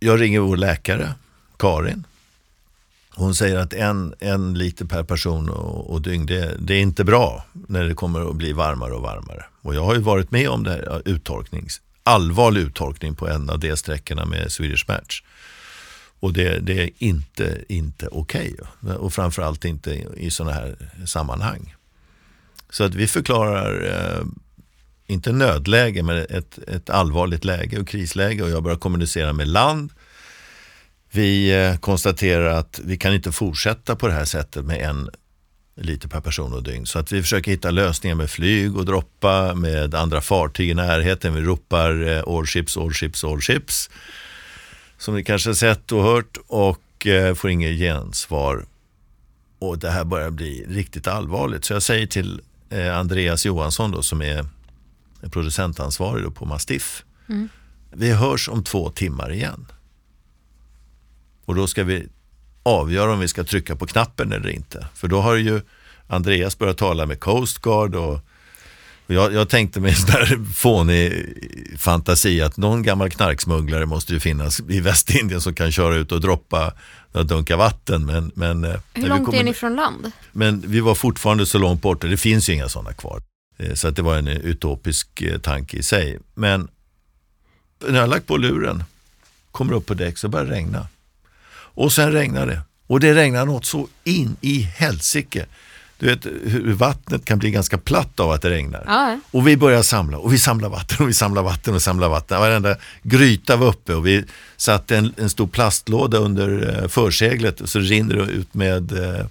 [SPEAKER 1] jag ringer vår läkare, Karin. Hon säger att en, en liter per person och, och dygn, det, det, är inte bra när det kommer att bli varmare och varmare. Och jag har ju varit med om det här uttorknings, allvarlig uttorkning på en av de sträckorna med Swedish Match. Och det, det är inte, inte okej. Okay. Och framförallt inte i, sådana här sammanhang. Så att vi förklarar, eh, inte nödläge, men ett, ett allvarligt läge och krisläge. Och jag börjar kommunicera med land vi eh, konstaterar att vi kan inte fortsätta på det här sättet med en liter per person och dygn. Så att vi försöker hitta lösningar med flyg och droppa, med andra fartyg i närheten. Vi ropar eh, all ships, all ships, all ships. Som ni kanske har sett och hört och eh, får inget gensvar. Och det här börjar bli riktigt allvarligt. Så jag säger till Andreas Johansson då, som är producentansvarig på Mastiff. Mm. Vi hörs om två timmar igen. Och då ska vi avgöra om vi ska trycka på knappen eller inte. För då har ju Andreas börjat tala med Coast Guard och jag, jag tänkte mig en sån där fånig fantasi att någon gammal knarksmugglare måste ju finnas i Västindien som kan köra ut och droppa några dunkar vatten. Men, men,
[SPEAKER 2] eh, Hur långt kommer, är ni från land?
[SPEAKER 1] Men vi var fortfarande så långt borta, det finns ju inga sådana kvar. Eh, Så att det var en utopisk eh, tanke i sig. Men när jag lagt på luren, kommer upp på däck så börjar det regna. Och sen regnar det. Och det regnar något så in i helsike. Du vet hur vattnet kan bli ganska platt av att det regnar.
[SPEAKER 2] Ja.
[SPEAKER 1] Och vi börjar samla och vi samlar vatten och vi samlar vatten och samlar vatten. Varenda gryta var uppe och vi satte en, en stor plastlåda under eh, förseglet och så rinner det ut med eh,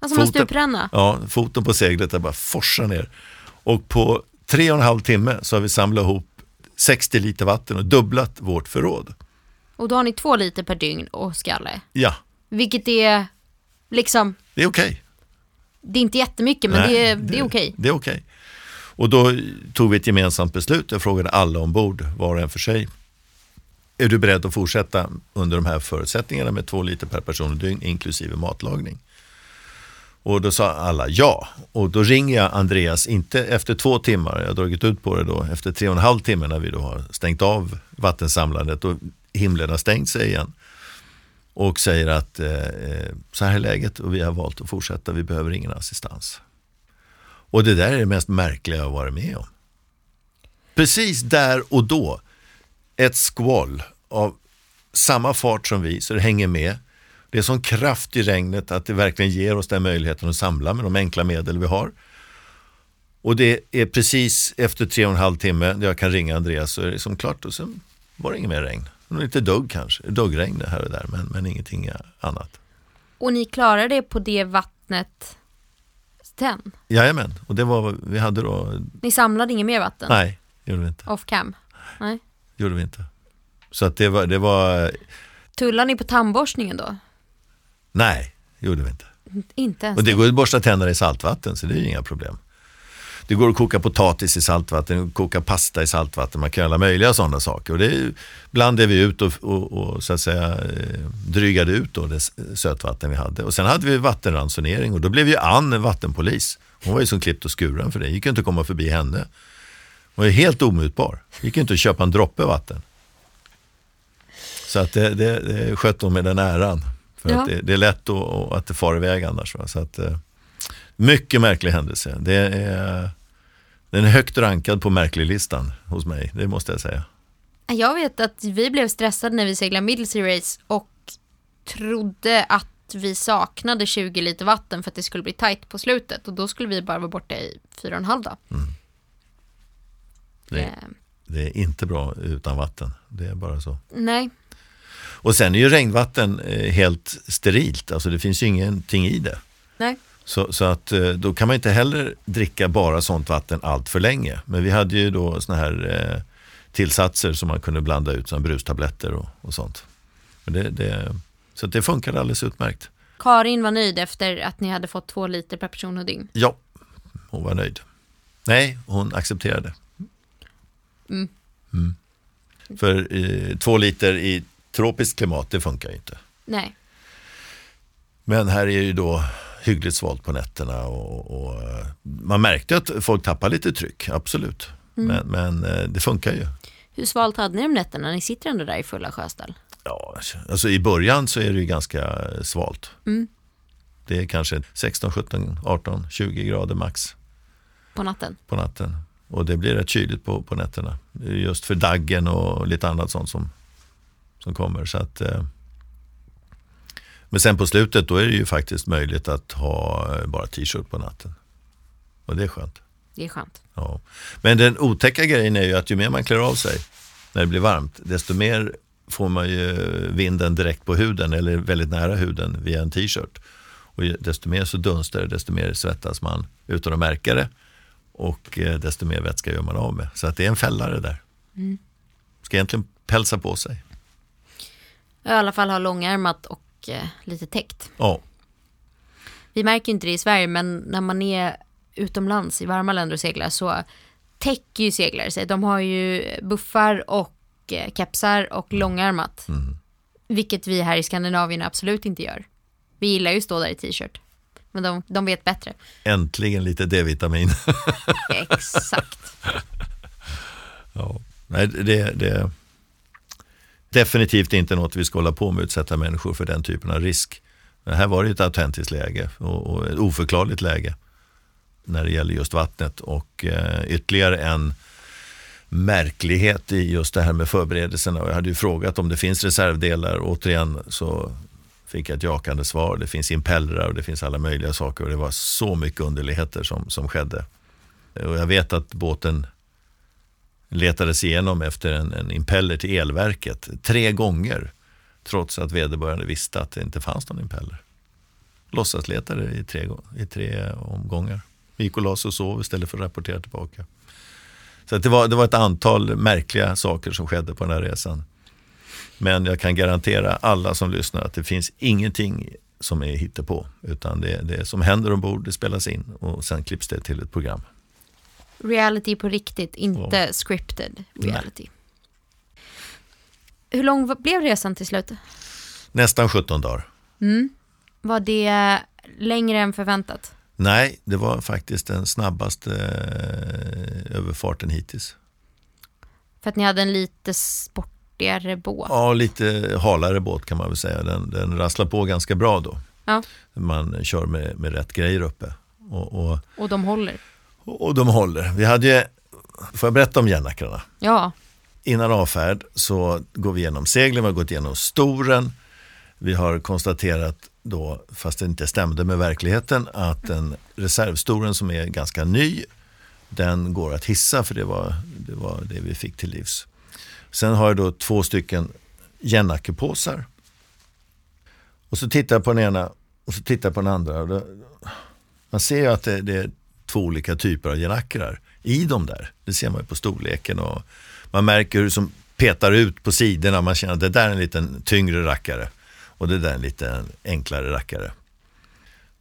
[SPEAKER 2] Alltså
[SPEAKER 1] Foten.
[SPEAKER 2] stupränna.
[SPEAKER 1] ja, foten på seglet där bara forsar ner. Och på tre och en halv timme så har vi samlat ihop 60 liter vatten och dubblat vårt förråd.
[SPEAKER 2] Och då har ni två liter per dygn och skalle.
[SPEAKER 1] Ja,
[SPEAKER 2] Vilket är liksom,
[SPEAKER 1] det är okej.
[SPEAKER 2] Det är inte jättemycket men
[SPEAKER 1] Nej,
[SPEAKER 2] det är, det är okej.
[SPEAKER 1] Det är okej. Och då tog vi ett gemensamt beslut. Jag frågade alla ombord, var och en för sig. Är du beredd att fortsätta under de här förutsättningarna med två liter per person och dygn inklusive matlagning? Och då sa alla ja. Och då ringer jag Andreas, inte efter två timmar, jag har dragit ut på det då, efter tre och en halv timme när vi då har stängt av vattensamlandet och himlen har stängt sig igen. Och säger att eh, eh, så här är läget och vi har valt att fortsätta, vi behöver ingen assistans. Och det där är det mest märkliga jag har varit med om. Precis där och då, ett skvall av samma fart som vi, så det hänger med. Det är sån kraft i regnet att det verkligen ger oss den möjligheten att samla med de enkla medel vi har. Och det är precis efter tre och en halv timme där jag kan ringa Andreas så är det som klart och sen var det inget mer regn. Lite dugg kanske, duggregn här och där men, men ingenting annat.
[SPEAKER 2] Och ni klarar det på det vattnet sen?
[SPEAKER 1] Jajamän, och det var vi hade då.
[SPEAKER 2] Ni samlade inget mer vatten?
[SPEAKER 1] Nej, gjorde vi inte.
[SPEAKER 2] Off cam? Nej.
[SPEAKER 1] Gjorde vi inte. Så att det var, det var,
[SPEAKER 2] Tullar ni på tandborstningen då?
[SPEAKER 1] nej, gjorde vi inte.
[SPEAKER 2] Inte ens
[SPEAKER 1] Och det går att borsta tänderna i saltvatten så det är ju inga problem. Det går att koka potatis i saltvatten, koka pasta i saltvatten, man kan göra alla möjliga sådana saker. Och det är, blandade vi ut och, och, och så att säga eh, drygade ut då det sötvatten vi hade. Och sen hade vi vattenransonering och då blev ju Ann en vattenpolis. Hon var ju som klippt och skuren för det, gick ju inte att komma förbi henne. Hon var ju helt omutbar, gick ju inte att köpa en droppe vatten. Så att det, det, det skötte hon med den äran. För
[SPEAKER 2] Ja.
[SPEAKER 1] att det, det är lätt att, att det far iväg annars. Va? Så att, eh, mycket märklig händelse. Det är, den är högt rankad på märklig-listan hos mig, det måste jag säga.
[SPEAKER 2] Jag vet att vi blev stressade när vi seglade Middlesea Race och trodde att vi saknade 20 liter vatten för att det skulle bli tajt på slutet och då skulle vi bara vara borta i fyra och en halv dag.
[SPEAKER 1] Det,
[SPEAKER 2] Eh,
[SPEAKER 1] det är inte bra utan vatten, det är bara så.
[SPEAKER 2] nej,
[SPEAKER 1] Och sen är ju regnvatten eh, helt sterilt, alltså det finns ju ingenting i det.
[SPEAKER 2] nej.
[SPEAKER 1] Så, så att eh, då kan man inte heller dricka bara sånt vatten allt för länge. Men vi hade ju då såna här eh, tillsatser som man kunde blanda ut som brustabletter och, och sånt. Det, det, så det funkade alldeles utmärkt.
[SPEAKER 2] Karin var nöjd efter att ni hade fått två liter per person och dygn.
[SPEAKER 1] Ja, hon var nöjd. Nej, hon accepterade.
[SPEAKER 2] Mm.
[SPEAKER 1] Mm. För eh, två liter i tropiskt klimat, det funkar ju inte.
[SPEAKER 2] Nej,
[SPEAKER 1] Men här är ju då hyggligt svalt på nätterna och, och eh, man märkte att folk tappade lite tryck, absolut. Men, men eh, det funkar ju.
[SPEAKER 2] hur svalt hade ni om nätterna? Ni sitter ändå där i fulla sjöställ.
[SPEAKER 1] Ja, alltså i början så är det ju ganska svalt.
[SPEAKER 2] Mm.
[SPEAKER 1] Det är kanske 16, 17, 18, 20 grader max
[SPEAKER 2] På natten.
[SPEAKER 1] på natten. Och det blir rätt kyligt på, på nätterna. Just för daggen och lite annat sånt som, som kommer. Så att, eh. Men sen på slutet då är det ju faktiskt möjligt att ha eh, bara t-shirt på natten. Och det är skönt.
[SPEAKER 2] Det är skönt.
[SPEAKER 1] Ja. Men den otäcka grejen är ju att ju mer man klär av sig när det blir varmt, desto mer får man ju vinden direkt på huden eller väldigt nära huden via en t-shirt. Och desto mer så dunstar det, desto mer svettas man utan att märka det och eh, desto mer vätska gör man av med. Så att det är en fälla det där. Ska egentligen pälsa på sig.
[SPEAKER 2] Jag i alla fall ha långärmat och eh, lite täckt.
[SPEAKER 1] Ja,
[SPEAKER 2] Vi märker inte det i Sverige men när man är utomlands i varma länder och seglar så täcker ju seglare sig. De har ju buffar och eh, kepsar och långärmat. Vilket vi här i Skandinavien absolut inte gör. Vi gillar ju att stå där i t-shirt. Men de, de vet bättre.
[SPEAKER 1] äntligen lite D-vitamin.
[SPEAKER 2] Exakt.
[SPEAKER 1] Ja. Nej, det, det definitivt inte något vi ska hålla på med, utsätta människor för den typen av risk. Men här var det ett autentiskt läge och, och ett oförklarligt läge. när det gäller just vattnet. Och eh, ytterligare en märklighet i just det här med förberedelserna. Jag hade ju frågat om det finns reservdelar. Återigen så fick jag ett jakande svar. Det finns impellrar och det finns alla möjliga saker. Och det var så mycket underligheter som, som skedde. Och jag vet att båten letades igenom efter en, en impeller till elverket tre gånger. Trots att vederbörande visste att det inte fanns någon impeller. Låtsasletade i tre, i tre omgångar. Vi gick och la oss och sov istället för att rapportera tillbaka. Så det, var, det var ett antal märkliga saker som skedde på den här resan. Men jag kan garantera alla som lyssnar att det finns ingenting som är hittepå. Utan det, det som händer ombord, det spelas in och sen klipps det till ett program.
[SPEAKER 2] Reality på riktigt, inte ja. scripted reality. Nej. Hur lång blev resan till slut?
[SPEAKER 1] Nästan 17 dagar.
[SPEAKER 2] Mm. Var det längre än förväntat?
[SPEAKER 1] Nej, det var faktiskt den snabbaste eh, överfarten hittills.
[SPEAKER 2] För att ni hade en lite sportigare båt?
[SPEAKER 1] Ja, lite halare båt kan man väl säga. Den, den rasslar på ganska bra då.
[SPEAKER 2] Ja.
[SPEAKER 1] Man kör med, med rätt grejer uppe. Och, och,
[SPEAKER 2] och de håller?
[SPEAKER 1] Och, de håller. Vi hade ju, får jag berätta om järnackrarna?
[SPEAKER 2] Ja.
[SPEAKER 1] Innan avfärd så går vi igenom seglen, vi har gått igenom storen. Vi har konstaterat då, fast det inte stämde med verkligheten, att den reservstoren som är ganska ny, den går att hissa för det var det, var det vi fick till livs. Sen har jag då två stycken Jennackepåsar. Och så tittar jag på den ena och så tittar jag på den andra. Då, man ser ju att det, det, är två olika typer av genackrar i de där. Det ser man ju på storleken och man märker hur det som petar ut på sidorna. Man känner att det där är en liten tyngre rackare och det där är en lite enklare rackare.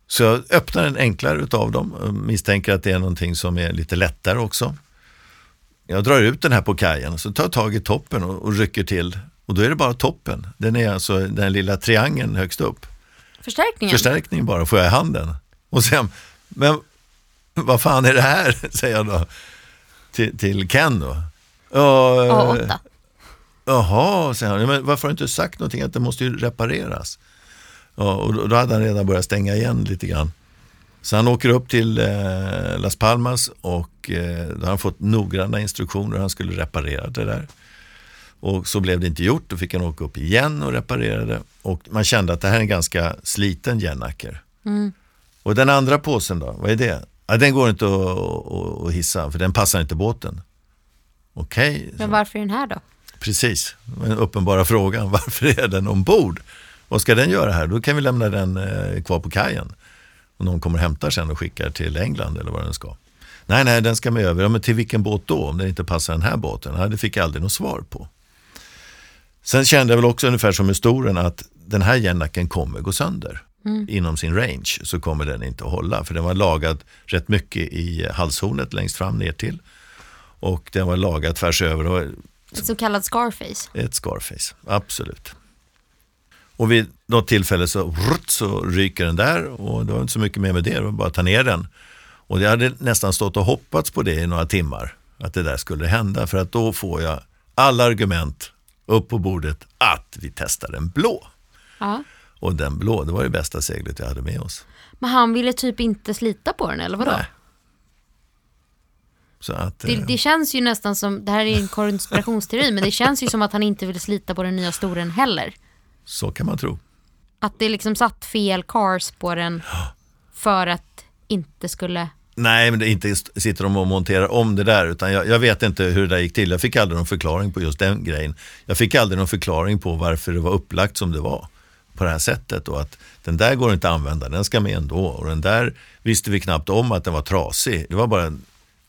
[SPEAKER 1] Så jag öppnar en enklare utav dem och misstänker att det är någonting som är lite lättare också. Jag drar ut den här på kajen så tar jag tag i toppen och, och rycker till och då är det bara toppen. Den är alltså den lilla triangeln högst upp.
[SPEAKER 2] Förstärkningen?
[SPEAKER 1] Förstärkningen bara får jag i handen. Och sen, men vad fan är det här? säger jag då till, till Ken då.
[SPEAKER 2] A8.
[SPEAKER 1] Jaha, säger han. Men varför har du inte sagt någonting? Att det måste ju repareras. Ja, och då hade han redan börjat stänga igen lite grann. Så han åker upp till eh, Las Palmas och eh, då har han fått noggranna instruktioner. Han skulle reparera det där. Och så blev det inte gjort. Då fick han åka upp igen och reparera det. Och man kände att det här är en ganska sliten järnacker.
[SPEAKER 2] Mm.
[SPEAKER 1] Och den andra påsen då, vad är det? Ja, den går inte att, att hissa för den passar inte båten. Okej. Okay,
[SPEAKER 2] Men varför är den här då?
[SPEAKER 1] Precis, den uppenbara frågan. Varför är den ombord? Vad ska den göra här? Då kan vi lämna den eh, kvar på kajen. Och någon kommer hämta sen och skickar till England eller vad den ska. Nej, nej, den ska med över. Ja, men till vilken båt då? Om den inte passar den här båten? Nej, det fick jag aldrig något svar på. Sen kände jag väl också ungefär som med storen att den här järnnacken kommer gå sönder. Mm. Inom sin range så kommer den inte att hålla. För den var lagad rätt mycket i halshornet längst fram ner till. Och den var lagad tvärs över.
[SPEAKER 2] Ett så kallat scarface.
[SPEAKER 1] Ett scarface, absolut. Och vid något tillfälle så, så ryker den där och det var inte så mycket mer med det, det var bara att ta ner den. Och jag hade nästan stått och hoppats på det i några timmar, att det där skulle hända. För att då får jag alla argument upp på bordet att vi testar en blå.
[SPEAKER 2] Ja.
[SPEAKER 1] Och den blå, det var det bästa seglet jag hade med oss.
[SPEAKER 2] Men han ville typ inte slita på den eller vadå?
[SPEAKER 1] Nej, att,
[SPEAKER 2] det, det, känns ju nästan som, det här är en konspirationsteori, men det känns ju som att han inte vill slita på den nya storen heller.
[SPEAKER 1] Så kan man tro.
[SPEAKER 2] Att det liksom satt fel cars på den för att inte skulle...
[SPEAKER 1] Nej, men det inte sitter de och monterar om det där, utan jag, jag, vet inte hur det där gick till. Jag fick aldrig någon förklaring på just den grejen. Jag fick aldrig någon förklaring på varför det var upplagt som det var på det här sättet och att den där går inte att använda, den ska med ändå. Och den där visste vi knappt om att den var trasig. Det var bara en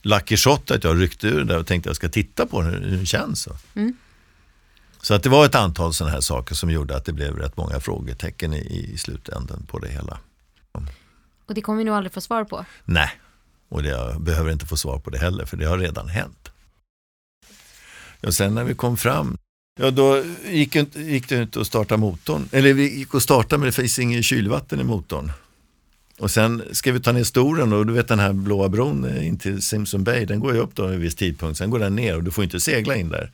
[SPEAKER 1] lucky shot att jag ryckte ur det och tänkte att jag ska titta på den, hur den känns.
[SPEAKER 2] Mm.
[SPEAKER 1] Så att det var ett antal sådana här saker som gjorde att det blev rätt många frågetecken i, i slutändan på det hela.
[SPEAKER 2] Och det kommer vi nog aldrig få svar på?
[SPEAKER 1] Nej, och det, jag behöver inte få svar på det heller för det har redan hänt. Och sen när vi kom fram, ja då gick, gick det inte att starta motorn. Eller vi gick att starta men det finns ingen kylvatten i motorn. Och sen ska vi ta ner storen och du vet den här blåa bron eh, in till Simpson Bay, den går ju upp då vid en viss tidpunkt, sen går den ner och du får inte segla in där.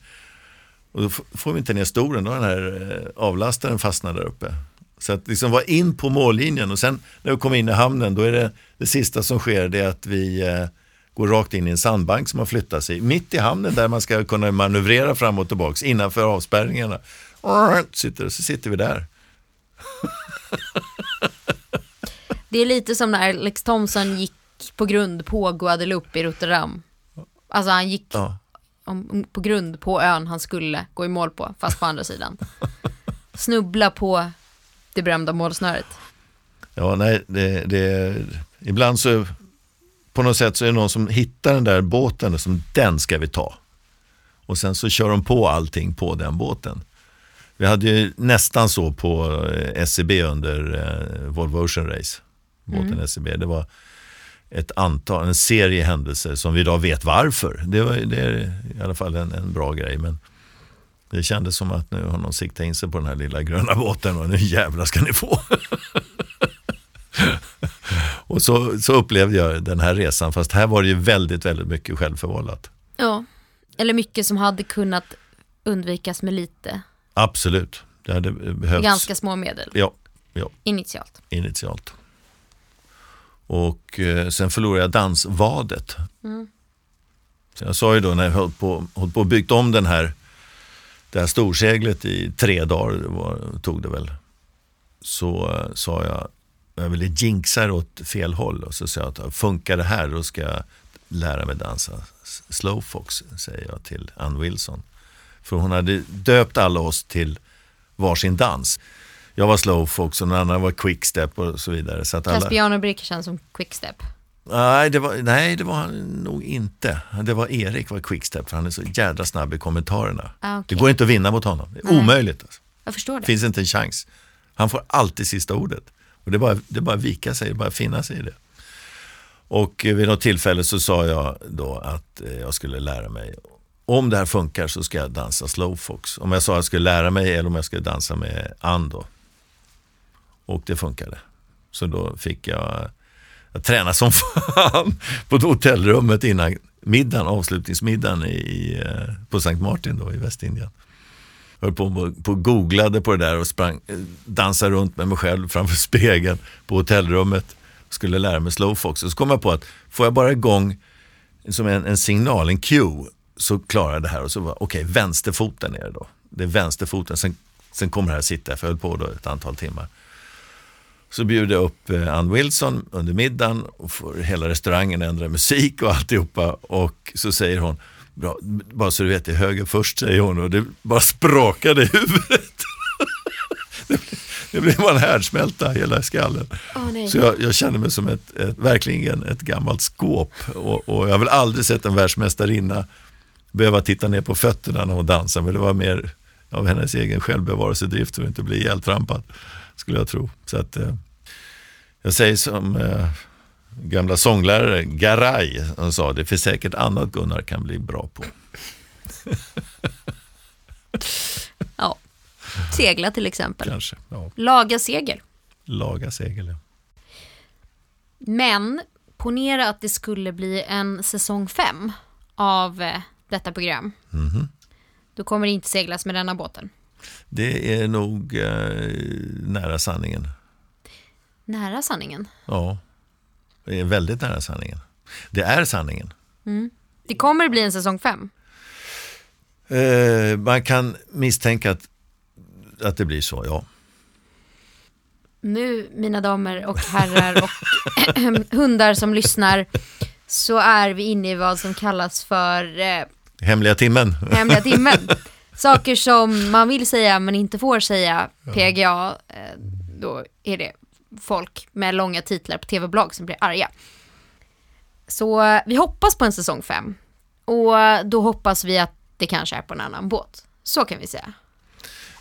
[SPEAKER 1] Och då får vi inte ner storen, då den här eh, avlastaren fastnar där uppe. Så att liksom vara in på mållinjen och sen när vi kommer in i hamnen då är det det sista som sker det är att vi eh, går rakt in i en sandbank som har flyttat sig. Mitt i hamnen där man ska kunna manövrera fram och tillbaka innanför avspärrningarna. Sitter, så sitter vi där.
[SPEAKER 2] Det är lite som när Alex Thompson gick på grund på Guadeloupe i Rotterdam. Alltså han gick
[SPEAKER 1] Ja.
[SPEAKER 2] på grund på ön han skulle gå i mål på, fast på andra sidan. Snubbla på det berömda målsnöret.
[SPEAKER 1] Ja, nej, det, det, ibland så på något sätt så är det någon som hittar den där båten och som den ska vi ta. Och sen så kör de på allting på den båten. Vi hade ju nästan så på eh, SCB under eh, Volvo Ocean Race. Båten SCB. Det var ett antal, en serie händelser som vi idag vet varför. Det, var, det är i alla fall en, en bra grej. Men det kändes som att nu har någon siktat in sig på den här lilla gröna båten och nu jävlar ska ni få. och så, så upplevde jag den här resan, fast här var det ju väldigt, väldigt mycket självförvållat.
[SPEAKER 2] Ja, eller mycket som hade kunnat undvikas med lite,
[SPEAKER 1] Absolut, det hade behövts.
[SPEAKER 2] ganska små medel,
[SPEAKER 1] Ja, ja,
[SPEAKER 2] initialt.
[SPEAKER 1] initialt. Och eh, sen förlorade jag dansvadet. Så jag sa ju då när jag höll på, höll på och byggt om den här, det här storseglet i tre dagar, det var, tog det väl. Så eh, sa jag, jag ville jinxa det åt fel håll och så sa jag att funkar det här då ska jag lära mig dansa slowfox, säger jag till Ann Wilson. För hon hade döpt alla oss till varsin dans. Jag var slowfox och någon annan var quickstep och så vidare. Så att alla...
[SPEAKER 2] Caspiano Brick känns som quickstep.
[SPEAKER 1] Nej, det var, nej, det var han nog inte. Det var Erik var quickstep för han är så jädra snabb i kommentarerna.
[SPEAKER 2] Ah, okej.
[SPEAKER 1] Det går inte att vinna mot honom. Det är
[SPEAKER 2] Nej.
[SPEAKER 1] omöjligt. Alltså.
[SPEAKER 2] Jag förstår
[SPEAKER 1] det. finns inte en chans. Han får alltid sista ordet. Och det är bara, det är bara att vika sig, bara att finna sig i det. Och eh, vid något tillfälle så sa jag då att eh, jag skulle lära mig. Om det här funkar så ska jag dansa slowfox. Om jag sa att jag skulle lära mig eller om jag skulle dansa med Ann. Och det funkade. Så då fick jag, jag träna som fan på hotellrummet innan middagen, avslutningsmiddagen i, eh, på Sankt Martin då i Västindien. Jag höll på, på, googlade på det där och sprang, eh, dansade runt med mig själv framför spegeln på hotellrummet. Skulle lära mig slowfox. Och så kom jag på att får jag bara igång som en, en signal, en cue, så klarar jag det här. Och så var okej, vänsterfoten är det då. Det är vänsterfoten. Sen, sen kommer det här sitta, för jag höll på då ett antal timmar. Så bjuder jag upp eh, Ann Wilson under middagen och får hela restaurangen ändra musik och alltihopa. Och så säger hon, Bra, bara så du vet, det är höger först säger hon och det bara sprakade i huvudet. det, blev, det blev bara en härdsmälta hela skallen.
[SPEAKER 2] Nej.
[SPEAKER 1] Så jag, jag kände mig som ett, ett, verkligen ett gammalt skåp och, och jag har väl aldrig sett en världsmästarinna behöva titta ner på fötterna när hon dansar, men det var mer av hennes egen självbevarelsedrift för att inte bli ihjältrampad, skulle jag tro. Så att, eh, jag säger som eh, gamla sånglärare Garay, han sa, det finns säkert annat Gunnar kan bli bra på.
[SPEAKER 2] Ja. Segla till exempel.
[SPEAKER 1] Kanske, ja.
[SPEAKER 2] Laga segel.
[SPEAKER 1] Laga segel, ja.
[SPEAKER 2] Men ponera att det skulle bli en säsong fem av eh, detta program.
[SPEAKER 1] Mhm.
[SPEAKER 2] Då kommer det inte seglas med denna båten.
[SPEAKER 1] Det är nog eh, nära sanningen.
[SPEAKER 2] Nära sanningen.
[SPEAKER 1] Ja, det är väldigt nära sanningen. Det är sanningen.
[SPEAKER 2] Det kommer bli en säsong fem.
[SPEAKER 1] Eh, man kan misstänka att, att det blir så, ja.
[SPEAKER 2] Nu, mina damer och herrar och hundar som lyssnar, så är vi inne i vad som kallas för eh,
[SPEAKER 1] Hemliga timmen.
[SPEAKER 2] hemliga timmen. Saker som man vill säga men inte får säga, PGA, eh, då är det folk med långa titlar på tv-blogg som blir arga. Så vi hoppas på en säsong fem. Och då hoppas vi att det kanske är på en annan båt. Så kan vi säga.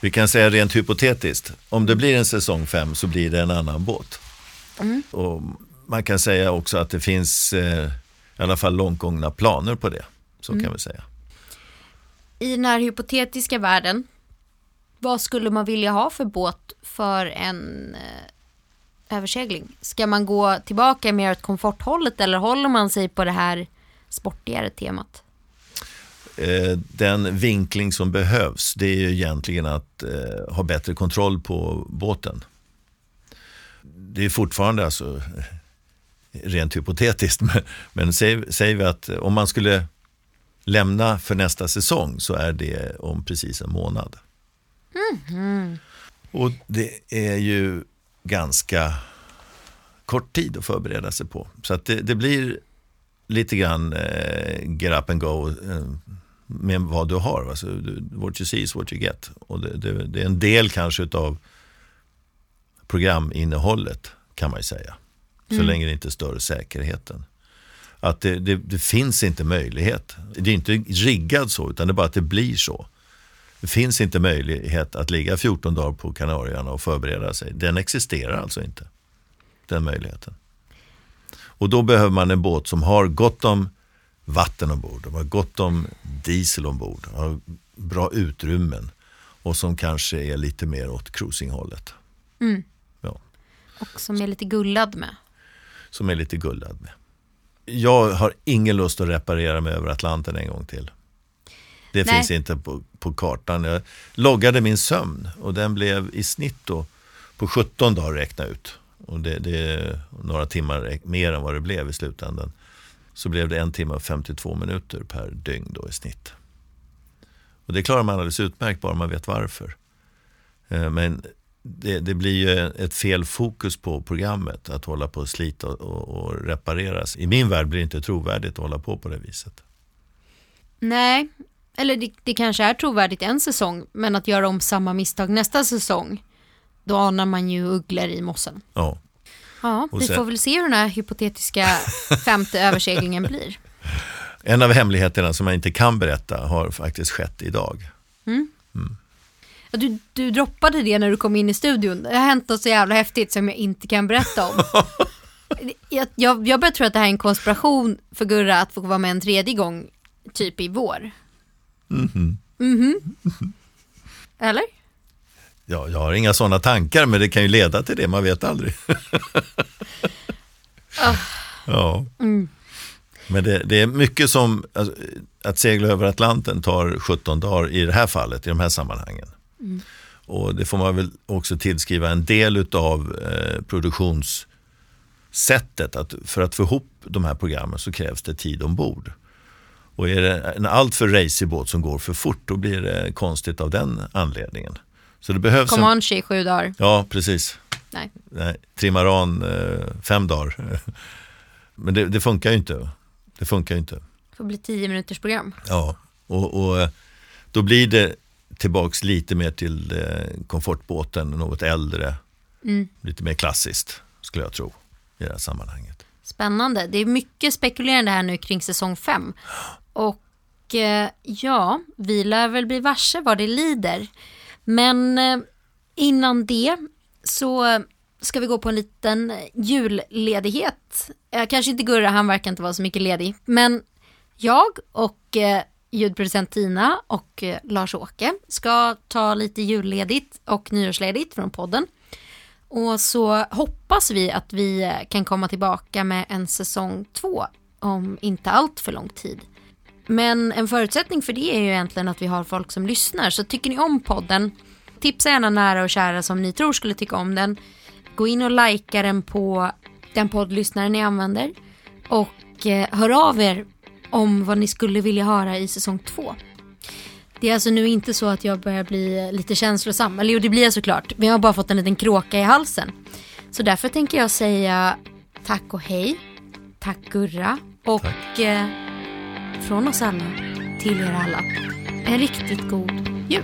[SPEAKER 1] Vi kan säga rent hypotetiskt, om det blir en säsong fem så blir det en annan båt. Och man kan säga också att det finns eh, i alla fall långt gångna planer på det. Så kan vi säga.
[SPEAKER 2] I den här hypotetiska världen, vad skulle man vilja ha för båt för en eh, översegling? Ska man gå tillbaka mer åt komforthållet eller håller man sig på det här sportigare temat?
[SPEAKER 1] Eh, den vinkling som behövs det är ju egentligen att eh, ha bättre kontroll på båten. det är fortfarande alltså rent hypotetiskt, men, men säger, säger vi att om man skulle lämna för nästa säsong så är det om precis en månad.
[SPEAKER 2] Mm.
[SPEAKER 1] Och det är ju ganska kort tid att förbereda sig på. Så att det, det blir lite grann eh, get up and go eh, med vad du har. Alltså, what you see is what you get. Och det, det, det är en del kanske av programinnehållet kan man ju säga. Så
[SPEAKER 2] Mm.
[SPEAKER 1] länge det inte stör säkerheten. Att det, det, det finns inte möjlighet. Det är inte riggat så, utan det är bara att det blir så. Det finns inte möjlighet att ligga 14 dagar på Kanarieöarna och förbereda sig. Den existerar alltså inte, den möjligheten. Och då behöver man en båt som har gott om vatten ombord, har gott om diesel ombord, har bra utrymmen och som kanske är lite mer åt cruisinghållet.
[SPEAKER 2] Mm.
[SPEAKER 1] Ja,
[SPEAKER 2] Och som är lite gullad med.
[SPEAKER 1] som är lite gullad med. Jag har ingen lust att reparera mig över Atlanten en gång till. Det
[SPEAKER 2] Nej.
[SPEAKER 1] finns inte på, på kartan. Jag loggade min sömn och den blev i snitt då på 17 dagar räkna ut. Och det, det är några timmar mer än vad det blev i slutändan. Så blev det en timme och 52 minuter per dygn då i snitt. Och det klarar man alldeles utmärkt bara man vet varför. Eh, Men det, det blir ju ett fel fokus på programmet att hålla på och slita och, och repareras. I min värld blir det inte trovärdigt att hålla på på det viset.
[SPEAKER 2] Nej, eller det, det kanske är trovärdigt en säsong, men att göra om samma misstag nästa säsong, då anar man ju ugglor i mossen.
[SPEAKER 1] Ja.
[SPEAKER 2] Ja, vi
[SPEAKER 1] sen-
[SPEAKER 2] får väl se hur den här hypotetiska femte överseglingen blir.
[SPEAKER 1] En av hemligheterna som jag inte kan berätta har faktiskt skett idag.
[SPEAKER 2] Ja, Du, du droppade det när du kom in i studion. Det har hänt något så jävla häftigt som jag inte kan berätta om. jag, jag, jag börjar tro att det här är en konspiration för Gurra att få vara med en tredje gång, typ i vår.
[SPEAKER 1] Mhm.
[SPEAKER 2] Mhm. Eller?
[SPEAKER 1] Ja, jag har inga sådana tankar men det kan ju leda till det, man vet aldrig. Ja.
[SPEAKER 2] Mm.
[SPEAKER 1] Men det, det är mycket som, alltså, att segla över Atlanten tar 17 dagar i det här fallet, i de här sammanhangen. Och det får man väl också tillskriva en del av eh, produktionssättet. Att för att få ihop de här programmen så krävs det tid ombord. Och är det en alltför racig båt som går för fort, då blir det konstigt av den anledningen. Så det behövs en...
[SPEAKER 2] Comanche i sju dagar.
[SPEAKER 1] Ja, precis.
[SPEAKER 2] Nej.
[SPEAKER 1] Nej, trimaran eh, fem dagar. Men det, det funkar ju inte. Det funkar ju inte.
[SPEAKER 2] Det får bli tio minuters program.
[SPEAKER 1] Ja, och, och eh, då blir det tillbaks lite mer till eh, komfortbåten, något äldre,
[SPEAKER 2] Mm.
[SPEAKER 1] lite mer klassiskt skulle jag tro i det här sammanhanget.
[SPEAKER 2] Spännande. Det är mycket spekulerande här nu kring säsong fem. Och eh, ja, vi lär väl bli varse vad det lider. Men eh, innan det så ska vi gå på en liten julledighet. Eh, kanske inte Gurra, han verkar inte vara så mycket ledig. Men jag och eh, ljudproducent Tina och eh, Lars-Åke ska ta lite julledigt och nyårsledigt från podden. Och så hoppas vi att vi eh, kan komma tillbaka med en säsong två om inte allt för lång tid. Men en förutsättning för det är ju egentligen att vi har folk som lyssnar. Så tycker ni om podden, tipsa gärna nära och kära som ni tror skulle tycka om den. Gå in och likea den på den poddlyssnaren ni använder. Och eh, hör av er om vad ni skulle vilja höra i säsong två. Det är alltså nu inte så att jag börjar bli lite känslosam. Eller jo, det blir jag såklart. Men jag har bara fått en liten kråka i halsen. Så därför tänker jag säga tack och hej. Tack Gurra. Och eh, från oss alla till er alla. En riktigt god jul.